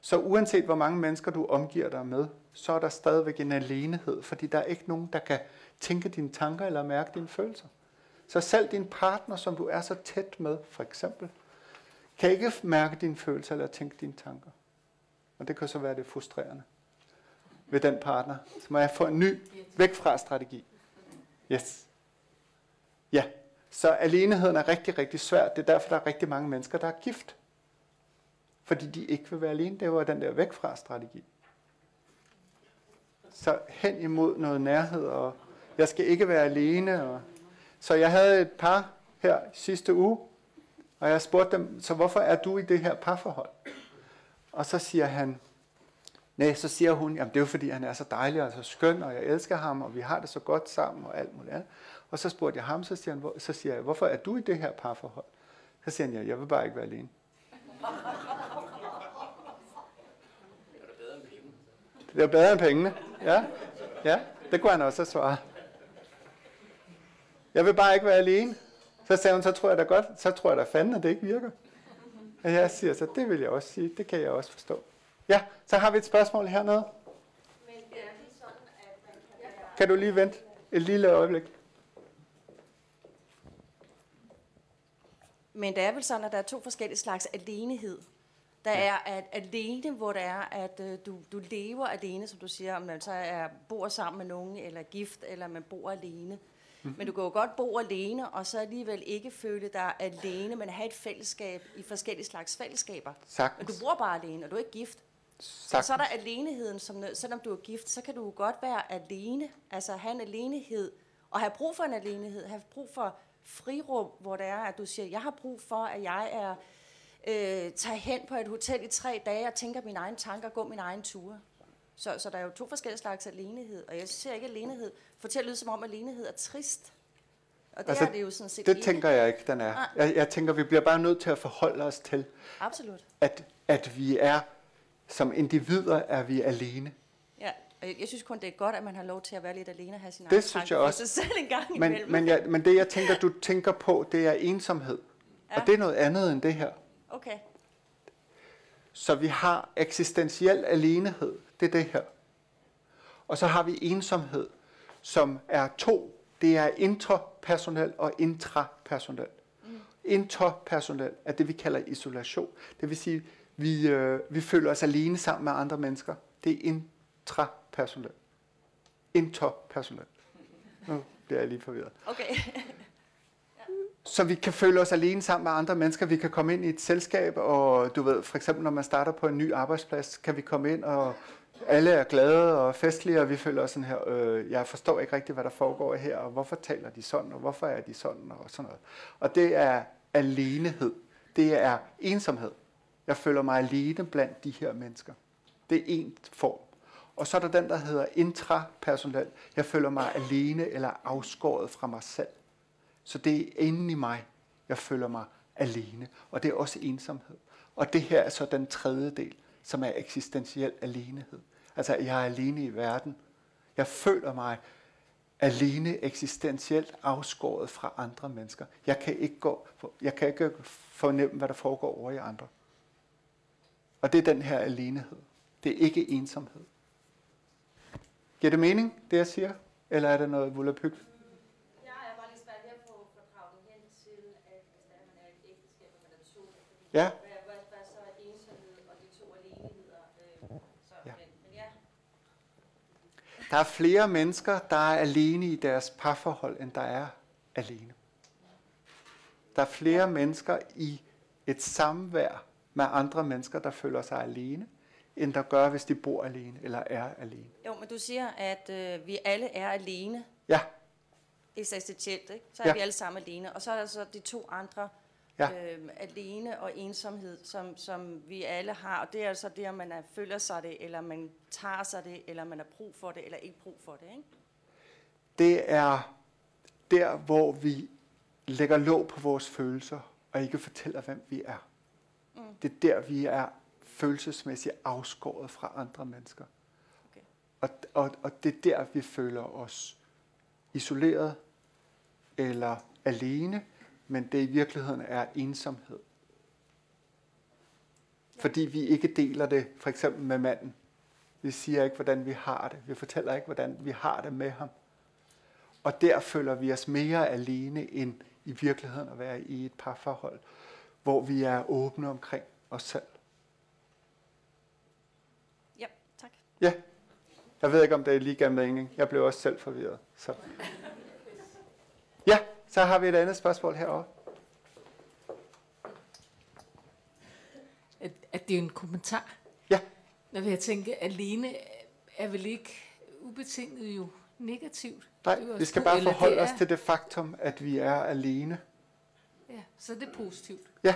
Så uanset hvor mange mennesker du omgiver dig med, så er der stadigvæk en alenehed, fordi der er ikke nogen, der kan tænke dine tanker eller mærke dine følelser. Så selv din partner, som du er så tæt med, for eksempel, kan ikke mærke dine følelser eller tænke dine tanker. Og det kan så være det frustrerende ved den partner. Så må jeg få en ny væk fra strategi. Yes. Ja, så aleneheden er rigtig, rigtig svært. Det er derfor, der er rigtig mange mennesker, der er gift. Fordi de ikke vil være alene. Det var den der væk fra strategi. Så hen imod noget nærhed, og jeg skal ikke være alene. Og så jeg havde et par her sidste uge, og jeg spurgte dem, så hvorfor er du i det her parforhold? Og så siger han, nej, så siger hun, jamen det er jo fordi, han er så dejlig og så skøn, og jeg elsker ham, og vi har det så godt sammen, og alt muligt andet. Og så spurgte jeg ham, så siger, han, så siger jeg, hvorfor er du i det her parforhold? Så siger han, ja, jeg vil bare ikke være alene. Det er bedre end pengene. Ja, ja det kunne han også have svaret. Jeg vil bare ikke være alene. Så sagde hun, så tror jeg da godt, så tror jeg da fanden, at det ikke virker. Og jeg siger så, det vil jeg også sige, det kan jeg også forstå. Ja, så har vi et spørgsmål hernede. Men det er lige sådan, at man kan, kan du lige vente et lille øjeblik? Men det er vel sådan, at der er to forskellige slags alenehed. Der er at alene, hvor det er, at øh, du, du lever alene, som du siger, om man så er, bor sammen med nogen, eller gift, eller man bor alene. Mm. Men du kan jo godt bo alene, og så alligevel ikke føle dig alene, men have et fællesskab i forskellige slags fællesskaber. Sagtens. Men du bor bare alene, og du er ikke gift. Sagtens. Og så er der aleneheden, som, selvom du er gift, så kan du godt være alene, altså have en alenehed, og have brug for en alenehed, have brug for frirum, hvor det er, at du siger, jeg har brug for, at jeg er øh, tager hen på et hotel i tre dage og tænker mine egne tanker og går min egen ture. Så, så der er jo to forskellige slags alenehed, og jeg ser ikke alenehed for til at lyde som om, at alenehed er trist. Og det altså, er det jo sådan set Det ikke. tænker jeg ikke, den er. Jeg, jeg tænker, vi bliver bare nødt til at forholde os til, Absolut. At, at vi er, som individer er vi alene. Ja, og jeg, jeg synes kun, det er godt, at man har lov til at være lidt alene og have sin det egen synes jeg også. sig selv en gang men, imellem. Men, jeg, men det, jeg tænker, du tænker på, det er ensomhed. Ja. Og det er noget andet end det her. Okay. Så vi har eksistentiel alenehed. Det er det her. Og så har vi ensomhed, som er to. Det er interpersonel og intrapersonel. Mm. Interpersonel er det, vi kalder isolation. Det vil sige, vi, øh, vi føler os alene sammen med andre mennesker. Det er intrapersonel. Interpersonel. Nu bliver jeg lige forvirret. Okay. så vi kan føle os alene sammen med andre mennesker. Vi kan komme ind i et selskab, og du ved, for eksempel når man starter på en ny arbejdsplads, kan vi komme ind, og alle er glade og festlige, og vi føler os sådan her, øh, jeg forstår ikke rigtigt, hvad der foregår her, og hvorfor taler de sådan, og hvorfor er de sådan, og sådan noget. Og det er alenehed. Det er ensomhed. Jeg føler mig alene blandt de her mennesker. Det er en form. Og så er der den, der hedder intrapersonel. Jeg føler mig alene eller afskåret fra mig selv. Så det er inden i mig, jeg føler mig alene. Og det er også ensomhed. Og det her er så den tredje del som er eksistentiel alenehed. Altså, jeg er alene i verden. Jeg føler mig alene eksistentielt afskåret fra andre mennesker. Jeg kan ikke, gå, jeg kan ikke fornemme, hvad der foregår over i andre. Og det er den her alenehed. Det er ikke ensomhed. Giver det mening, det jeg siger? Eller er det noget vullepyg? Ja, jeg er bare lige svært her på at drage det hen til, at hvis der man er i et ægteskab, og man er to, fordi Ja. hvad, hvad, hvad så er ensomhed og de to aleneheder? Øh, så, Ja. Men, men ja, Der er flere mennesker, der er alene i deres parforhold, end der er alene. Der er flere mennesker i et samvær med andre mennesker, der føler sig alene, end der gør, hvis de bor alene eller er alene. jo, men du siger, at øh, vi alle er alene, Ja, eksistentielt, ikke? Så er Ja. vi alle sammen alene. Og så er der så de to andre, Ja. øh, alene og ensomhed, som, som vi alle har. Og det er altså det, om man er, føler sig det, eller man tager sig det, eller man har brug for det, eller ikke brug for det, ikke? det er der, hvor vi lægger låg på vores følelser, og ikke fortæller, hvem vi er. Mm. Det er der, vi er følelsesmæssigt afskåret fra andre mennesker. Okay. Og, og, og det er der, vi føler os isoleret eller alene, men det i virkeligheden er ensomhed. Fordi vi ikke deler det for eksempel med manden. Vi siger ikke, hvordan vi har det. Vi fortæller ikke, hvordan vi har det med ham. Og der føler vi os mere alene end i virkeligheden at være i et parforhold, hvor vi er åbne omkring os selv. Ja, tak. Ja, jeg ved ikke, om det er lige gav mening. Jeg blev også selv forvirret. Så. Så har vi et andet spørgsmål herovre. At, at det er en kommentar. Ja. Når jeg tænker, alene er vel ikke ubetinget jo negativt. Nej, vi skal bare forholde os til det faktum, at vi er alene. Ja, så er det positivt. Ja.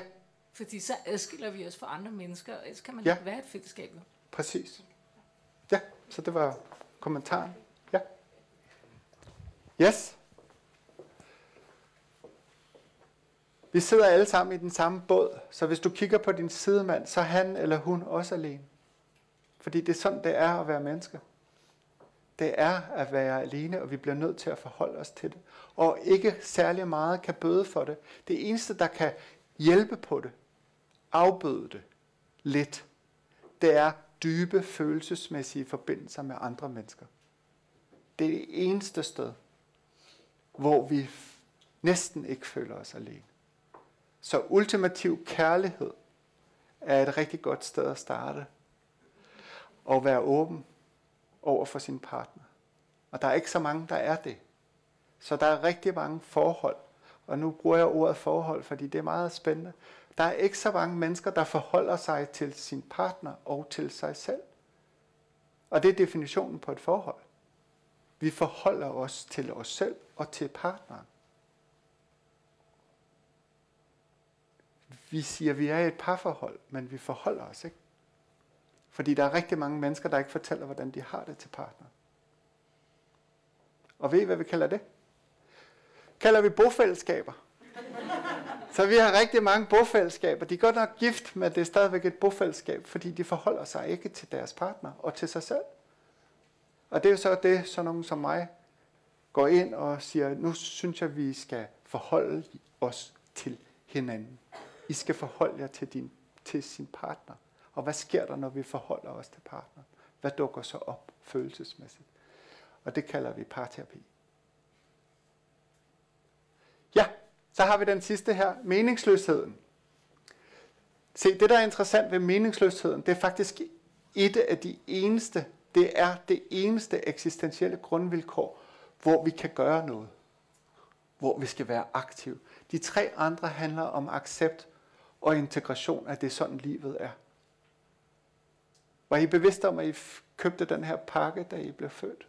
Fordi så adskiller vi os fra andre mennesker, og ellers kan man Ja. ikke være et fællesskab. Præcis. Ja, så det var kommentaren. Ja. Yes. Vi sidder alle sammen i den samme båd, så hvis du kigger på din sidemand, så er han eller hun også alene. Fordi det er sådan, det er at være menneske. Det er at være alene, og vi bliver nødt til at forholde os til det. Og ikke særlig meget kan bøde for det. Det eneste, der kan hjælpe på det, afbøde det lidt, det er dybe følelsesmæssige forbindelser med andre mennesker. Det er det eneste sted, hvor vi næsten ikke føler os alene. Så ultimativ kærlighed er et rigtig godt sted at starte. Og være åben over for sin partner. Og der er ikke så mange, der er det. Så der er rigtig mange forhold. Og nu bruger jeg ordet forhold, fordi det er meget spændende. Der er ikke så mange mennesker, der forholder sig til sin partner og til sig selv. Og det er definitionen på et forhold. Vi forholder os til os selv og til partneren. Vi siger, at vi er i et parforhold, men vi forholder os ikke. Fordi der er rigtig mange mennesker, der ikke fortæller, hvordan de har det til partner. Og ved I, hvad vi kalder det? Kalder vi bofællesskaber. Så vi har rigtig mange bofællesskaber. De er godt nok gift, men det er stadigvæk et bofællesskab, fordi de forholder sig ikke til deres partner og til sig selv. Og det er jo så det, så nogen som mig går ind og siger, nu synes jeg, vi skal forholde os til hinanden. I skal forholde jer til, din, til sin partner. Og hvad sker der, når vi forholder os til partneren? Hvad dukker så op følelsesmæssigt? Og det kalder vi parterapi. Ja, så har vi den sidste her, meningsløsheden. Se, det der er interessant ved meningsløsheden, det er faktisk et af de eneste, det er det eneste eksistentielle grundvilkår, hvor vi kan gøre noget. Hvor vi skal være aktive. De tre andre handler om accept og integration at det, er sådan livet er. Var I bevidste om, at I købte den her pakke, da I blev født?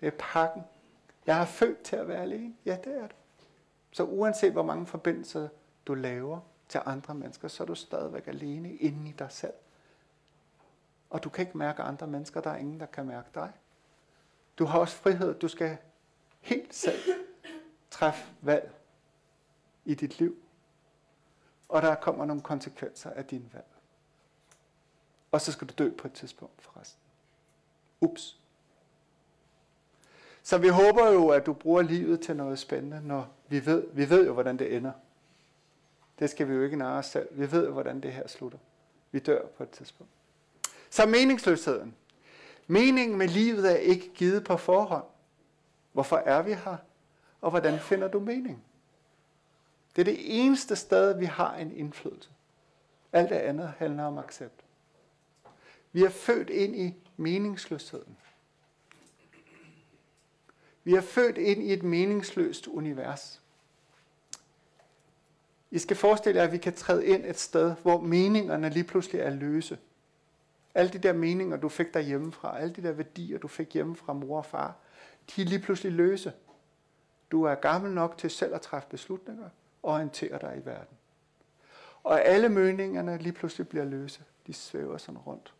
Det er pakken. Jeg er født til at være alene. Ja, det er du. Så uanset hvor mange forbindelser du laver til andre mennesker, så er du stadigvæk alene inde i dig selv. Og du kan ikke mærke andre mennesker, der er ingen, der kan mærke dig. Du har også frihed. Du skal helt selv træffe valg i dit liv. Og der kommer nogle konsekvenser af din valg. og så skal du dø på et tidspunkt forresten. Ups. Så vi håber jo, at du bruger livet til noget spændende, når vi ved, vi ved jo, hvordan det ender. Det skal vi jo ikke narre os selv. Vi ved jo, hvordan det her slutter. Vi dør på et tidspunkt. Så meningsløsheden. Meningen med livet er ikke givet på forhånd. Hvorfor er vi her? Og hvordan finder du mening? Det er det eneste sted, vi har en indflydelse. Alt det andet handler om accept. Vi er født ind i meningsløsheden. Vi er født ind i et meningsløst univers. I skal forestille jer, at vi kan træde ind et sted, hvor meningerne lige pludselig er løse. Alle de der meninger, du fik derhjemmefra, alle de der værdier, du fik hjemme fra mor og far, de er lige pludselig løse. Du er gammel nok til selv at træffe beslutninger og orientere dig i verden. Og alle meningerne lige pludselig bliver løse. De svæver sådan rundt.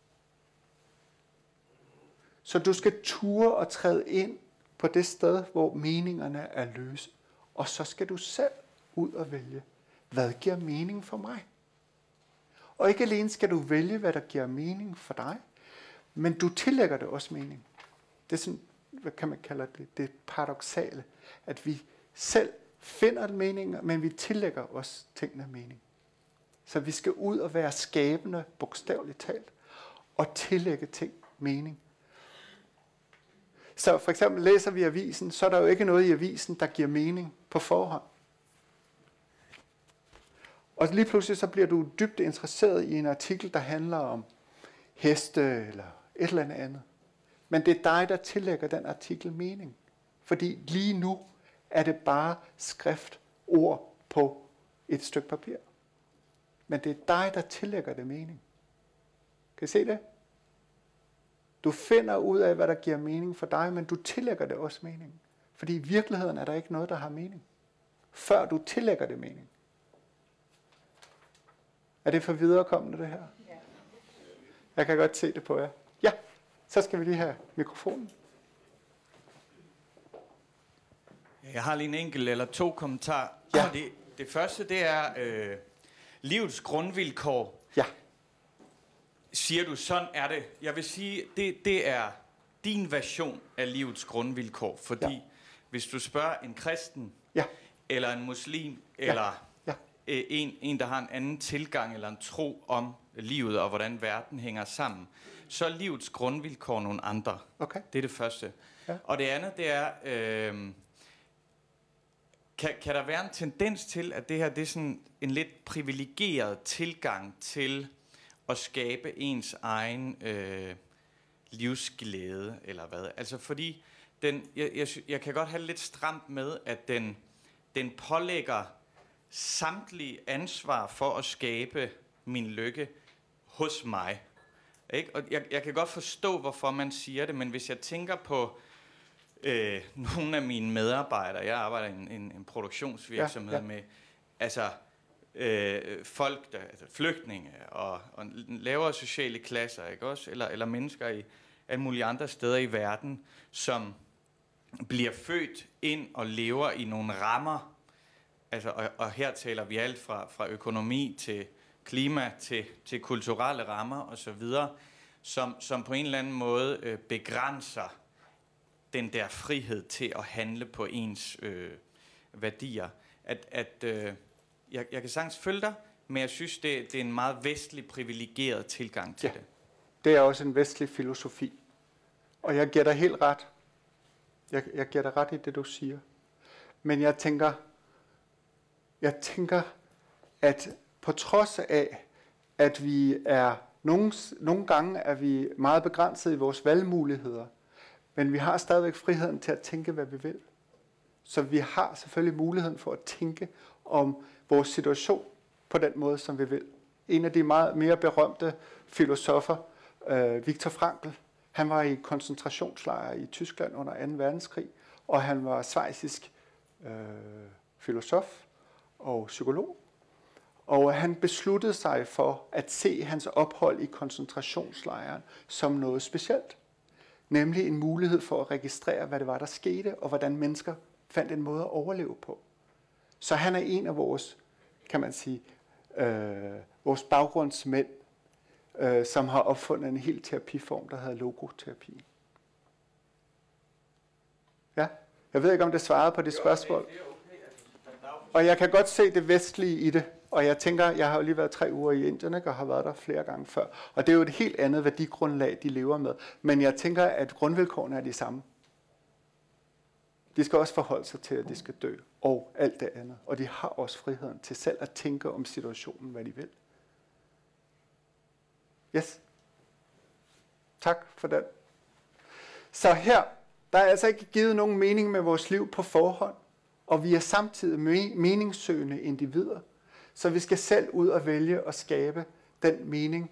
Så du skal ture og træde ind på det sted, hvor meningerne er løse. Og så skal du selv ud og vælge, hvad giver mening for mig? Og ikke alene skal du vælge, hvad der giver mening for dig, men du tillægger det også mening. Det er sådan, hvad kan man kalde det, det paradoxale, at vi selv finder meninger, men vi tillægger også tingene mening. Så vi skal ud og være skabende, bogstaveligt talt, og tillægge ting mening. Så for eksempel læser vi avisen, så er der jo ikke noget i avisen, der giver mening på forhånd. Og lige pludselig så bliver du dybt interesseret i en artikel, der handler om heste eller et eller andet. Men det er dig, der tillægger den artikel mening. Fordi lige nu er det bare skrift, ord på et stykke papir. Men det er dig, der tillægger det mening. Kan I se det? Du finder ud af, hvad der giver mening for dig, men du tillægger det også mening. Fordi i virkeligheden er der ikke noget, der har mening. Før du tillægger det mening. Er det for viderekommende, det her? Ja. Jeg kan godt se det på jer. Ja, så skal vi lige have mikrofonen. Jeg har lige en enkelt eller to kommentarer. Ja. Det, det første, det er øh, livets grundvilkår. Ja. Siger du, sådan er det. Jeg vil sige, det, det er din version af livets grundvilkår. Fordi ja. hvis du spørger en kristen, ja. eller en muslim, eller ja. Øh, en, en, der har en anden tilgang eller en tro om livet og hvordan verden hænger sammen, så er livets grundvilkår nogle andre. Okay. Det er det første. Ja. Og det andet, det er, øh, kan, kan der være en tendens til, at det her det er sådan en lidt privilegeret tilgang til at skabe ens egen øh, livsglæde, eller hvad? Altså fordi, den, jeg, jeg, jeg kan godt have lidt stramt med, at den, den pålægger samtlige ansvar for at skabe min lykke hos mig. Ikke? Og jeg, jeg kan godt forstå, hvorfor man siger det, men hvis jeg tænker på øh, nogle af mine medarbejdere, jeg arbejder i en, en, en produktionsvirksomhed ja, ja. med, altså øh, folk, der, altså flygtninge og, og lavere sociale klasser, ikke også? Eller, eller mennesker i alle mulige andre steder i verden, som bliver født ind og lever i nogle rammer, altså, og, og her taler vi alt fra, fra økonomi til klima til, til kulturelle rammer osv., som, som på en eller anden måde øh, begrænser den der frihed til at handle på ens øh, værdier. At, at øh, jeg, jeg kan sagtens følge dig, men jeg synes, det, det er en meget vestlig privilegeret tilgang til ja, det. det er også en vestlig filosofi. Og jeg giver dig helt ret. Jeg, jeg giver dig ret i det, du siger. Men jeg tænker, jeg tænker, at på trods af, at vi er nogle, nogle gange er vi meget begrænset i vores valgmuligheder, men vi har stadigvæk friheden til at tænke, hvad vi vil. Så vi har selvfølgelig muligheden for at tænke om vores situation på den måde, som vi vil. En af de meget mere berømte filosofer, øh, Viktor Frankl, han var i koncentrationslejre i Tyskland under 2. verdenskrig, og han var svejsisk øh, filosof og psykolog. Og han besluttede sig for at se hans ophold i koncentrationslejren som noget specielt. Nemlig en mulighed for at registrere, hvad det var, der skete, og hvordan mennesker fandt en måde at overleve på. Så han er en af vores, kan man sige, øh, vores baggrundsmænd. øh, som har opfundet en helt terapiform, der hedder logoterapi. Ja, jeg ved ikke, om det svarede på det spørgsmål. Og jeg kan godt se det vestlige i det. Og jeg tænker, jeg har jo lige været tre uger i Indien, ikke, og har været der flere gange før. Og det er jo et helt andet værdigrundlag, de lever med. Men jeg tænker, at grundvilkårene er de samme. De skal også forholde sig til, at de skal dø, og alt det andet. Og de har også friheden til selv at tænke om situationen, hvad de vil. Yes. Tak for den. Så her, der er altså ikke givet nogen mening med vores liv på forhånd, og vi er samtidig meningssøgende individer. Så vi skal selv ud og vælge at skabe den mening,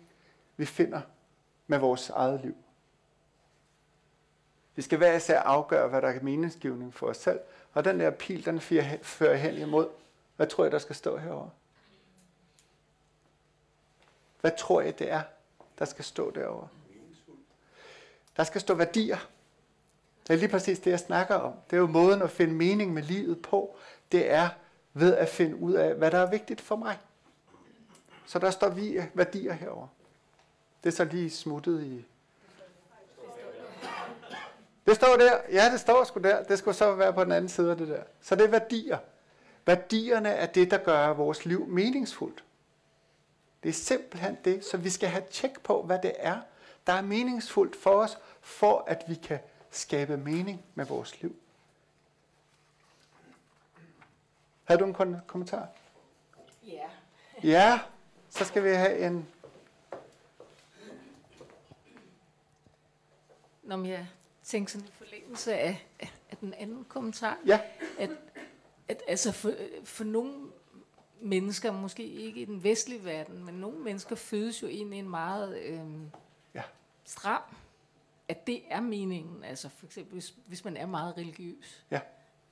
vi finder med vores eget liv. Vi skal hver især afgøre, hvad der er meningsgivning for os selv. Og den der pil, den fører hen imod. Hvad tror jeg, der skal stå herover? Hvad tror jeg, det er, der skal stå derovre? Der skal stå værdier. Det er lige præcis det, jeg snakker om. Det er jo måden at finde mening med livet på. Det er ved at finde ud af, hvad der er vigtigt for mig. Så der står vi øh, værdier herover. Det er så lige smuttet i... Det står der. Ja, det står sgu der. Det skulle så være på den anden side af det der. Så det er værdier. Værdierne er det, der gør vores liv meningsfuldt. Det er simpelthen det, så vi skal have tjek på, hvad det er, der er meningsfuldt for os, for at vi kan skabe mening med vores liv. Har du en kommentar? Ja. Ja, så skal vi have en... Nå, men jeg tænker sådan i forlængelse af, af den anden kommentar. Ja. At, at altså for, for nogle mennesker, måske ikke i den vestlige verden, men nogle mennesker fødes jo ind i en meget øh, ja. stram, at det er meningen. Altså for eksempel, hvis, hvis man er meget religiøs. Ja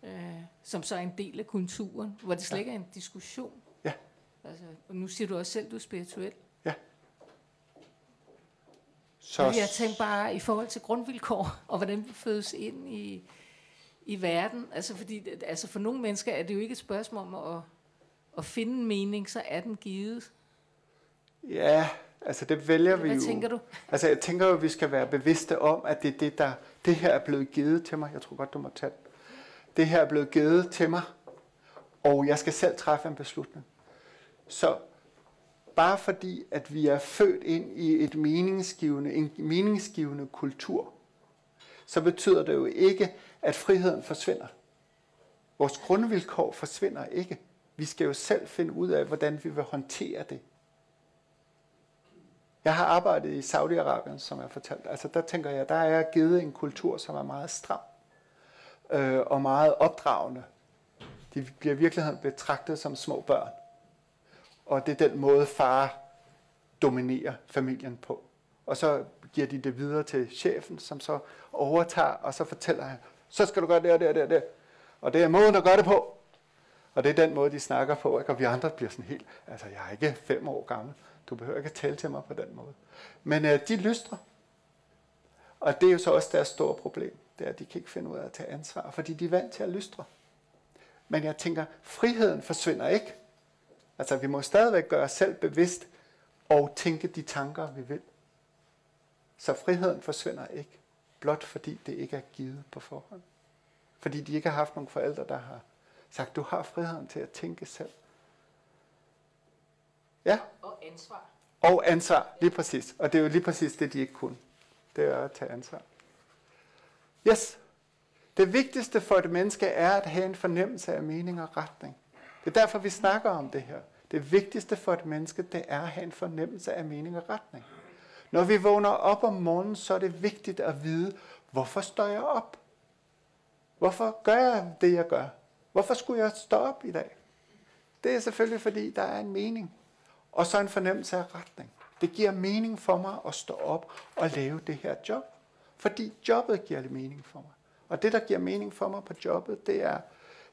øh, som så er en del af kulturen, hvor det slet ja. ikke er en diskussion. Ja. Altså, og nu siger du også selv, du er spirituel. Ja. Så Men jeg tænker bare i forhold til grundvilkår, og hvordan vi fødes ind i, i verden. Altså, fordi, altså for nogle mennesker er det jo ikke et spørgsmål om at, at finde en mening, så er den givet. Ja, altså det vælger Hvad vi jo. Hvad tænker du? Altså jeg tænker jo, at vi skal være bevidste om, at det er det, der, det her er blevet givet til mig. Jeg tror godt, du må tage det her er blevet givet til mig, og jeg skal selv træffe en beslutning. Så bare fordi, at vi er født ind i et meningsgivende, en meningsgivende kultur, så betyder det jo ikke, at friheden forsvinder. Vores grundvilkår forsvinder ikke. Vi skal jo selv finde ud af, hvordan vi vil håndtere det. Jeg har arbejdet i Saudi-Arabien, som jeg fortalt. Altså der tænker jeg, der er givet en kultur, som er meget stram øh, og meget opdragende. De bliver i virkeligheden betragtet som små børn. Og det er den måde, far dominerer familien på. Og så giver de det videre til chefen, som så overtager, og så fortæller han, så skal du gøre det og det og det og det. Og det er måden at gøre det på. Og det er den måde, de snakker på. Ikke? Og vi andre bliver sådan helt, altså jeg er ikke fem år gammel. Du behøver ikke at tale til mig på den måde. Men øh, de lyster. Og det er jo så også deres store problem det er, at de kan ikke finde ud af at tage ansvar, fordi de er vant til at lystre. Men jeg tænker, friheden forsvinder ikke. Altså, vi må stadigvæk gøre os selv bevidst og tænke de tanker, vi vil. Så friheden forsvinder ikke, blot fordi det ikke er givet på forhånd. Fordi de ikke har haft nogle forældre, der har sagt, du har friheden til at tænke selv. Ja? Og ansvar. Og ansvar, lige præcis. Og det er jo lige præcis det, de ikke kunne. Det er at tage ansvar. Yes. Det vigtigste for et menneske er at have en fornemmelse af mening og retning. Det er derfor, vi snakker om det her. Det vigtigste for et menneske, det er at have en fornemmelse af mening og retning. Når vi vågner op om morgenen, så er det vigtigt at vide, hvorfor står jeg op? Hvorfor gør jeg det, jeg gør? Hvorfor skulle jeg stå op i dag? Det er selvfølgelig, fordi der er en mening. Og så en fornemmelse af retning. Det giver mening for mig at stå op og lave det her job. Fordi jobbet giver det mening for mig. Og det, der giver mening for mig på jobbet, det er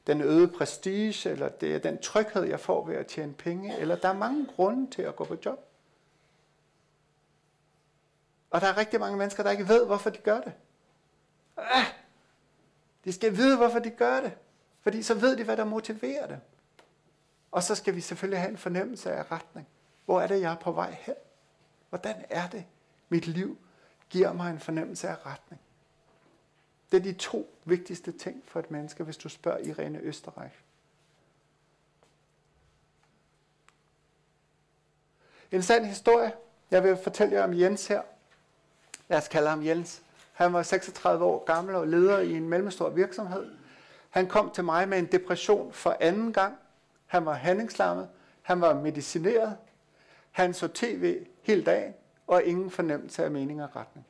den øgede prestige, eller det er den tryghed, jeg får ved at tjene penge, eller der er mange grunde til at gå på job. Og der er rigtig mange mennesker, der ikke ved, hvorfor de gør det. Ah, de skal vide, hvorfor de gør det. Fordi så ved de, hvad der motiverer dem. Og så skal vi selvfølgelig have en fornemmelse af retning. Hvor er det, jeg er på vej hen? Hvordan er det, mit liv giver mig en fornemmelse af retning? Det er de to vigtigste ting for et menneske, hvis du spørger Irene Østerreich. En sand historie. Jeg vil fortælle jer om Jens her. Lad os kalde ham Jens. Han var 36 år gammel og leder i en mellemstor virksomhed. Han kom til mig med en depression for anden gang. Han var handlingslammet. Han var medicineret. Han så tv hele dagen, og ingen fornemmelse af mening og retning.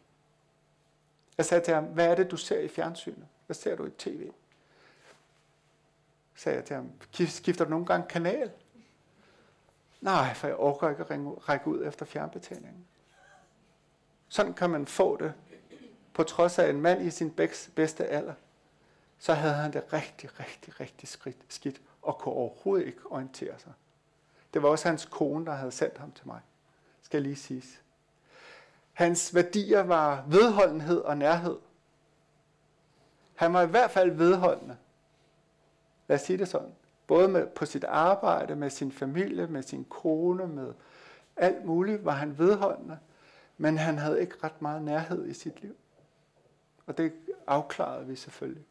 Jeg sagde til ham, hvad er det, du ser i fjernsynet? Hvad ser du i tv? Sagde jeg til ham, skifter du nogle gange kanal? Nej, for jeg overgår ikke at ringe, række ud efter fjernbetjeningen. Sådan kan man få det, på trods af en mand i sin bedste alder. Så havde han det rigtig, rigtig, rigtig skridt, skidt, og kunne overhovedet ikke orientere sig. Det var også hans kone, der havde sendt ham til mig, skal lige siges. Hans værdier var vedholdenhed og nærhed. Han var i hvert fald vedholdende. Lad os sige det sådan. Både med, på sit arbejde, med sin familie, med sin kone, med alt muligt var han vedholdende. Men han havde ikke ret meget nærhed i sit liv. Og det afklarede vi selvfølgelig.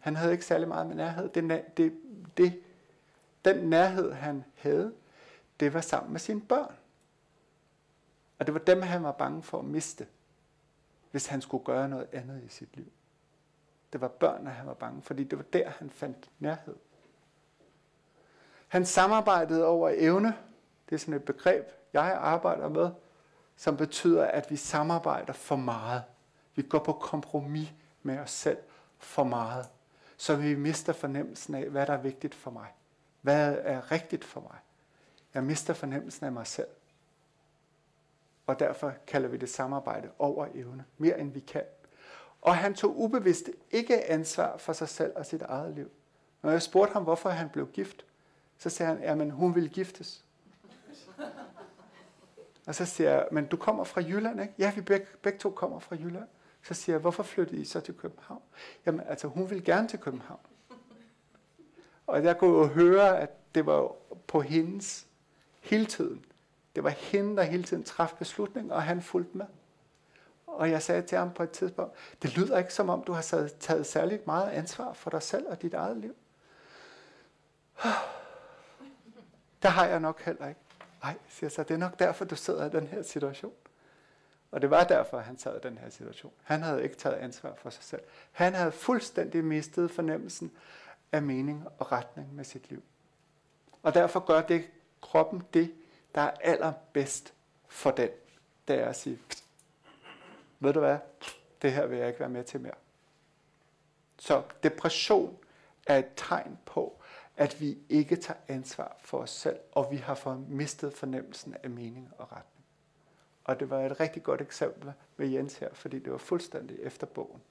Han havde ikke særlig meget med nærhed. Det, det, det, den nærhed, han havde, det var sammen med sine børn. Og det var dem, han var bange for at miste, hvis han skulle gøre noget andet i sit liv. Det var børnene, han var bange, fordi det var der, han fandt nærhed. Han samarbejdede over evne. Det er sådan et begreb, jeg arbejder med, som betyder, at vi samarbejder for meget. Vi går på kompromis med os selv for meget, så vi mister fornemmelsen af, hvad der er vigtigt for mig. Hvad er rigtigt for mig? Jeg mister fornemmelsen af mig selv. Og derfor kalder vi det samarbejde over evne, mere end vi kan. Og han tog ubevidst ikke ansvar for sig selv og sit eget liv. Når jeg spurgte ham, hvorfor han blev gift, så sagde han, at hun ville giftes. Og så siger jeg, men du kommer fra Jylland, ikke? Ja, vi begge, begge to kommer fra Jylland. Så siger jeg, hvorfor flyttede I så til København? Jamen, altså, hun ville gerne til København. Og jeg kunne jo høre, at det var på hendes hele tiden. Det var hende, der hele tiden træffede beslutninger, og han fulgte med. Og jeg sagde til ham på et tidspunkt, det lyder ikke som om, du har taget særligt meget ansvar for dig selv og dit eget liv. Der har jeg nok heller ikke. Nej, siger så, det er nok derfor, du sidder i den her situation. Og det var derfor, han sad i den her situation. Han havde ikke taget ansvar for sig selv. Han havde fuldstændig mistet fornemmelsen af mening og retning med sit liv. Og derfor gør det kroppen det, der er allerbedst for den. Det er at sige, ved du hvad, det her vil jeg ikke være med til mere. Så depression er et tegn på, at vi ikke tager ansvar for os selv, og vi har for mistet fornemmelsen af mening og retning. Og det var et rigtig godt eksempel med Jens her, fordi det var fuldstændig efter bogen.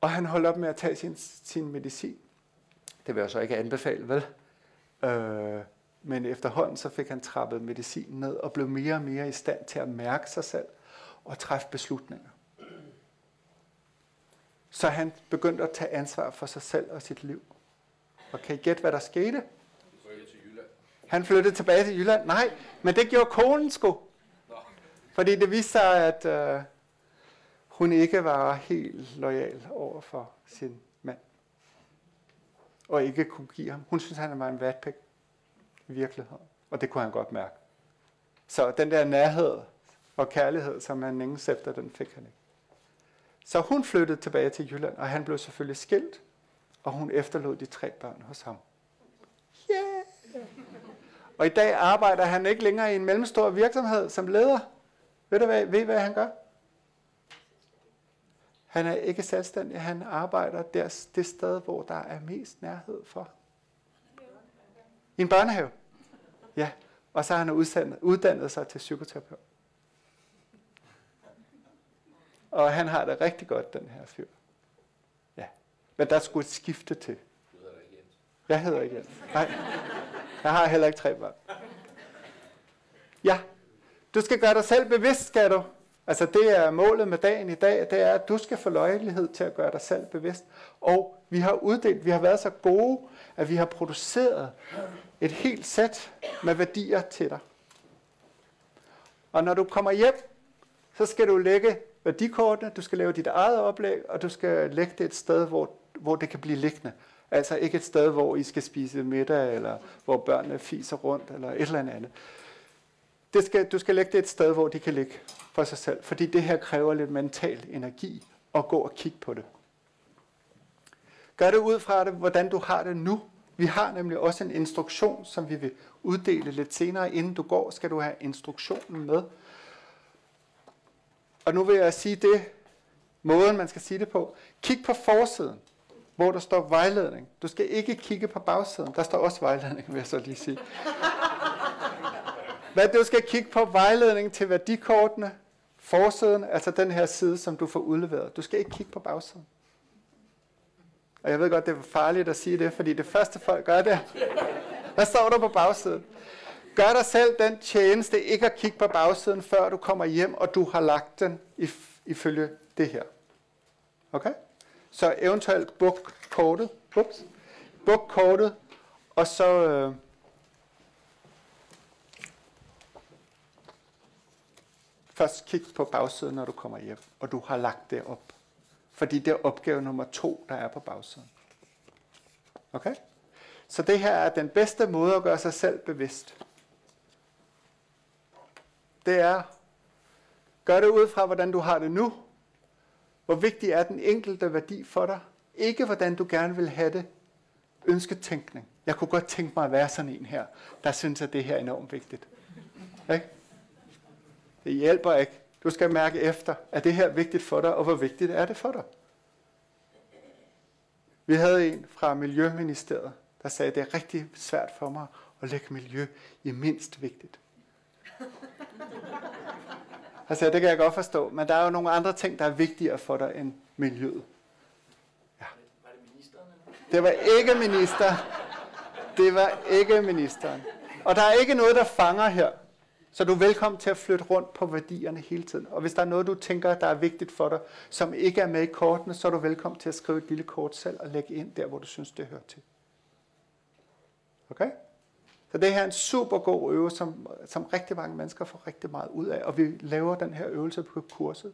Og han holdt op med at tage sin, sin medicin. Det vil jeg så ikke anbefale, vel? Øh, men efterhånden så fik han trappet medicinen ned og blev mere og mere i stand til at mærke sig selv og træffe beslutninger. Så han begyndte at tage ansvar for sig selv og sit liv. Og kan I gætte, hvad der skete? Han flyttede tilbage til Jylland. Nej, men det gjorde konen sgu. Fordi det viste sig, at øh, hun ikke var helt lojal over for sin. Og ikke kunne give ham. Hun synes, han var en vatpæk i virkeligheden. Og det kunne han godt mærke. Så den der nærhed og kærlighed, som han længes efter, den fik han ikke. Så hun flyttede tilbage til Jylland, og han blev selvfølgelig skilt, og hun efterlod de tre børn hos ham. Yeah! Og i dag arbejder han ikke længere i en mellemstor virksomhed som leder. Ved du hvad, ved, hvad han gør? Han er ikke selvstændig, han arbejder der, det sted, hvor der er mest nærhed for. I en børnehave. Ja, og så har han udsendt, uddannet sig til psykoterapeut. Og han har det rigtig godt, den her fyr. Ja. Men der skulle et skifte til. Du hedder ikke Jens. Jeg hedder ikke Jens. Nej. Jeg har heller ikke tre børn. Ja. Du skal gøre dig selv bevidst, skal du, Altså det er målet med dagen i dag, det er, at du skal få løjelighed til at gøre dig selv bevidst. Og vi har uddelt, vi har været så gode, at vi har produceret et helt sæt med værdier til dig. Og når du kommer hjem, så skal du lægge værdikortene, du skal lave dit eget oplæg, og du skal lægge det et sted, hvor, hvor det kan blive liggende. Altså ikke et sted, hvor I skal spise middag, eller hvor børnene fiser rundt, eller et eller andet. Det skal, du skal lægge det et sted, hvor de kan ligge for sig selv, fordi det her kræver lidt mental energi at gå og kigge på det. Gør det ud fra det, hvordan du har det nu. Vi har nemlig også en instruktion, som vi vil uddele lidt senere. Inden du går, skal du have instruktionen med. Og nu vil jeg sige det, måden man skal sige det på. Kig på forsiden, hvor der står vejledning. Du skal ikke kigge på bagsiden. Der står også vejledning, vil jeg så lige sige. Men du skal kigge på vejledning til værdikortene, forsiden, altså den her side, som du får udleveret. Du skal ikke kigge på bagsiden. Og jeg ved godt, det er farligt at sige det, fordi det første folk gør det, hvad står der på bagsiden? Gør dig selv den tjeneste, ikke at kigge på bagsiden, før du kommer hjem, og du har lagt den ifølge det her. Okay? Så eventuelt book kortet, ups, book kortet, og så øh, først kig på bagsiden, når du kommer hjem, og du har lagt det op. Fordi det er opgave nummer to, der er på bagsiden. Okay? Så det her er den bedste måde at gøre sig selv bevidst. Det er, gør det ud fra, hvordan du har det nu. Hvor vigtig er den enkelte værdi for dig? Ikke hvordan du gerne vil have det. Ønsketænkning. Jeg kunne godt tænke mig at være sådan en her, der synes, at det her er enormt vigtigt. Ikke? Det hjælper ikke. Du skal mærke efter, er det her vigtigt for dig, og hvor vigtigt er det for dig? Vi havde en fra Miljøministeriet, der sagde, at det er rigtig svært for mig at lægge miljø i mindst vigtigt. Altså, det kan jeg godt forstå, men der er jo nogle andre ting, der er vigtigere for dig end miljøet. Ja. Var det ministeren? Det var ikke minister. Det var ikke ministeren. Og der er ikke noget, der fanger her. Så du er velkommen til at flytte rundt på værdierne hele tiden. Og hvis der er noget, du tænker, der er vigtigt for dig, som ikke er med i kortene, så er du velkommen til at skrive et lille kort selv og lægge ind der, hvor du synes, det hører til. Okay? Så det her er en super god øvelse, som, som rigtig mange mennesker får rigtig meget ud af. Og vi laver den her øvelse på kurset.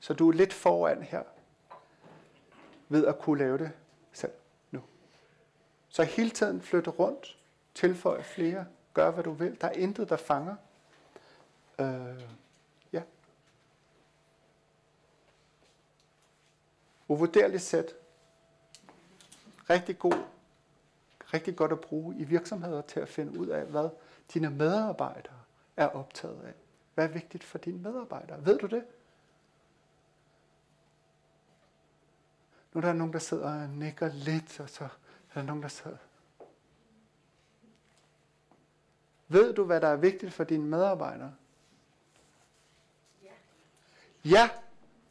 Så du er lidt foran her ved at kunne lave det selv nu. Så hele tiden flytte rundt, tilføj flere, gør hvad du vil. Der er intet, der fanger. Øh, ja. Uvurderligt sæt. Rigtig god. Rigtig godt at bruge i virksomheder til at finde ud af, hvad dine medarbejdere er optaget af. Hvad er vigtigt for dine medarbejdere? Ved du det? Nu er der nogen, der sidder og nikker lidt, og så er der nogen, der sidder. Ved du, hvad der er vigtigt for dine medarbejdere? Ja,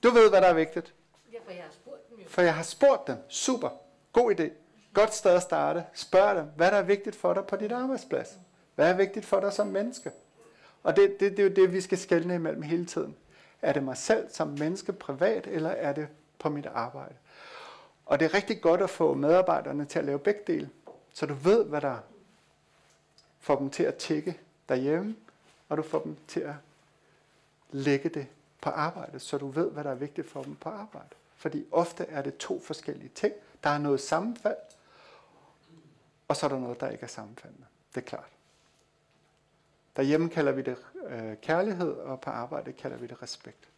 du ved, hvad der er vigtigt. Ja, for jeg har spurgt dem jo. For jeg har spurgt dem. Super. God idé. Godt sted at starte. Spørg dem, hvad der er vigtigt for dig på dit arbejdsplads. Hvad er vigtigt for dig som menneske? Og det, det, det er jo det, vi skal skelne imellem hele tiden. Er det mig selv som menneske privat, eller er det på mit arbejde? Og det er rigtig godt at få medarbejderne til at lave begge dele, så du ved, hvad der får dem til at tjekke derhjemme, og du får dem til at lægge det på arbejde, så du ved, hvad der er vigtigt for dem på arbejde. Fordi ofte er det to forskellige ting. Der er noget sammenfald, og så er der noget, der ikke er sammenfaldende. Det er klart. Derhjemme kalder vi det øh, kærlighed, og på arbejde kalder vi det respekt.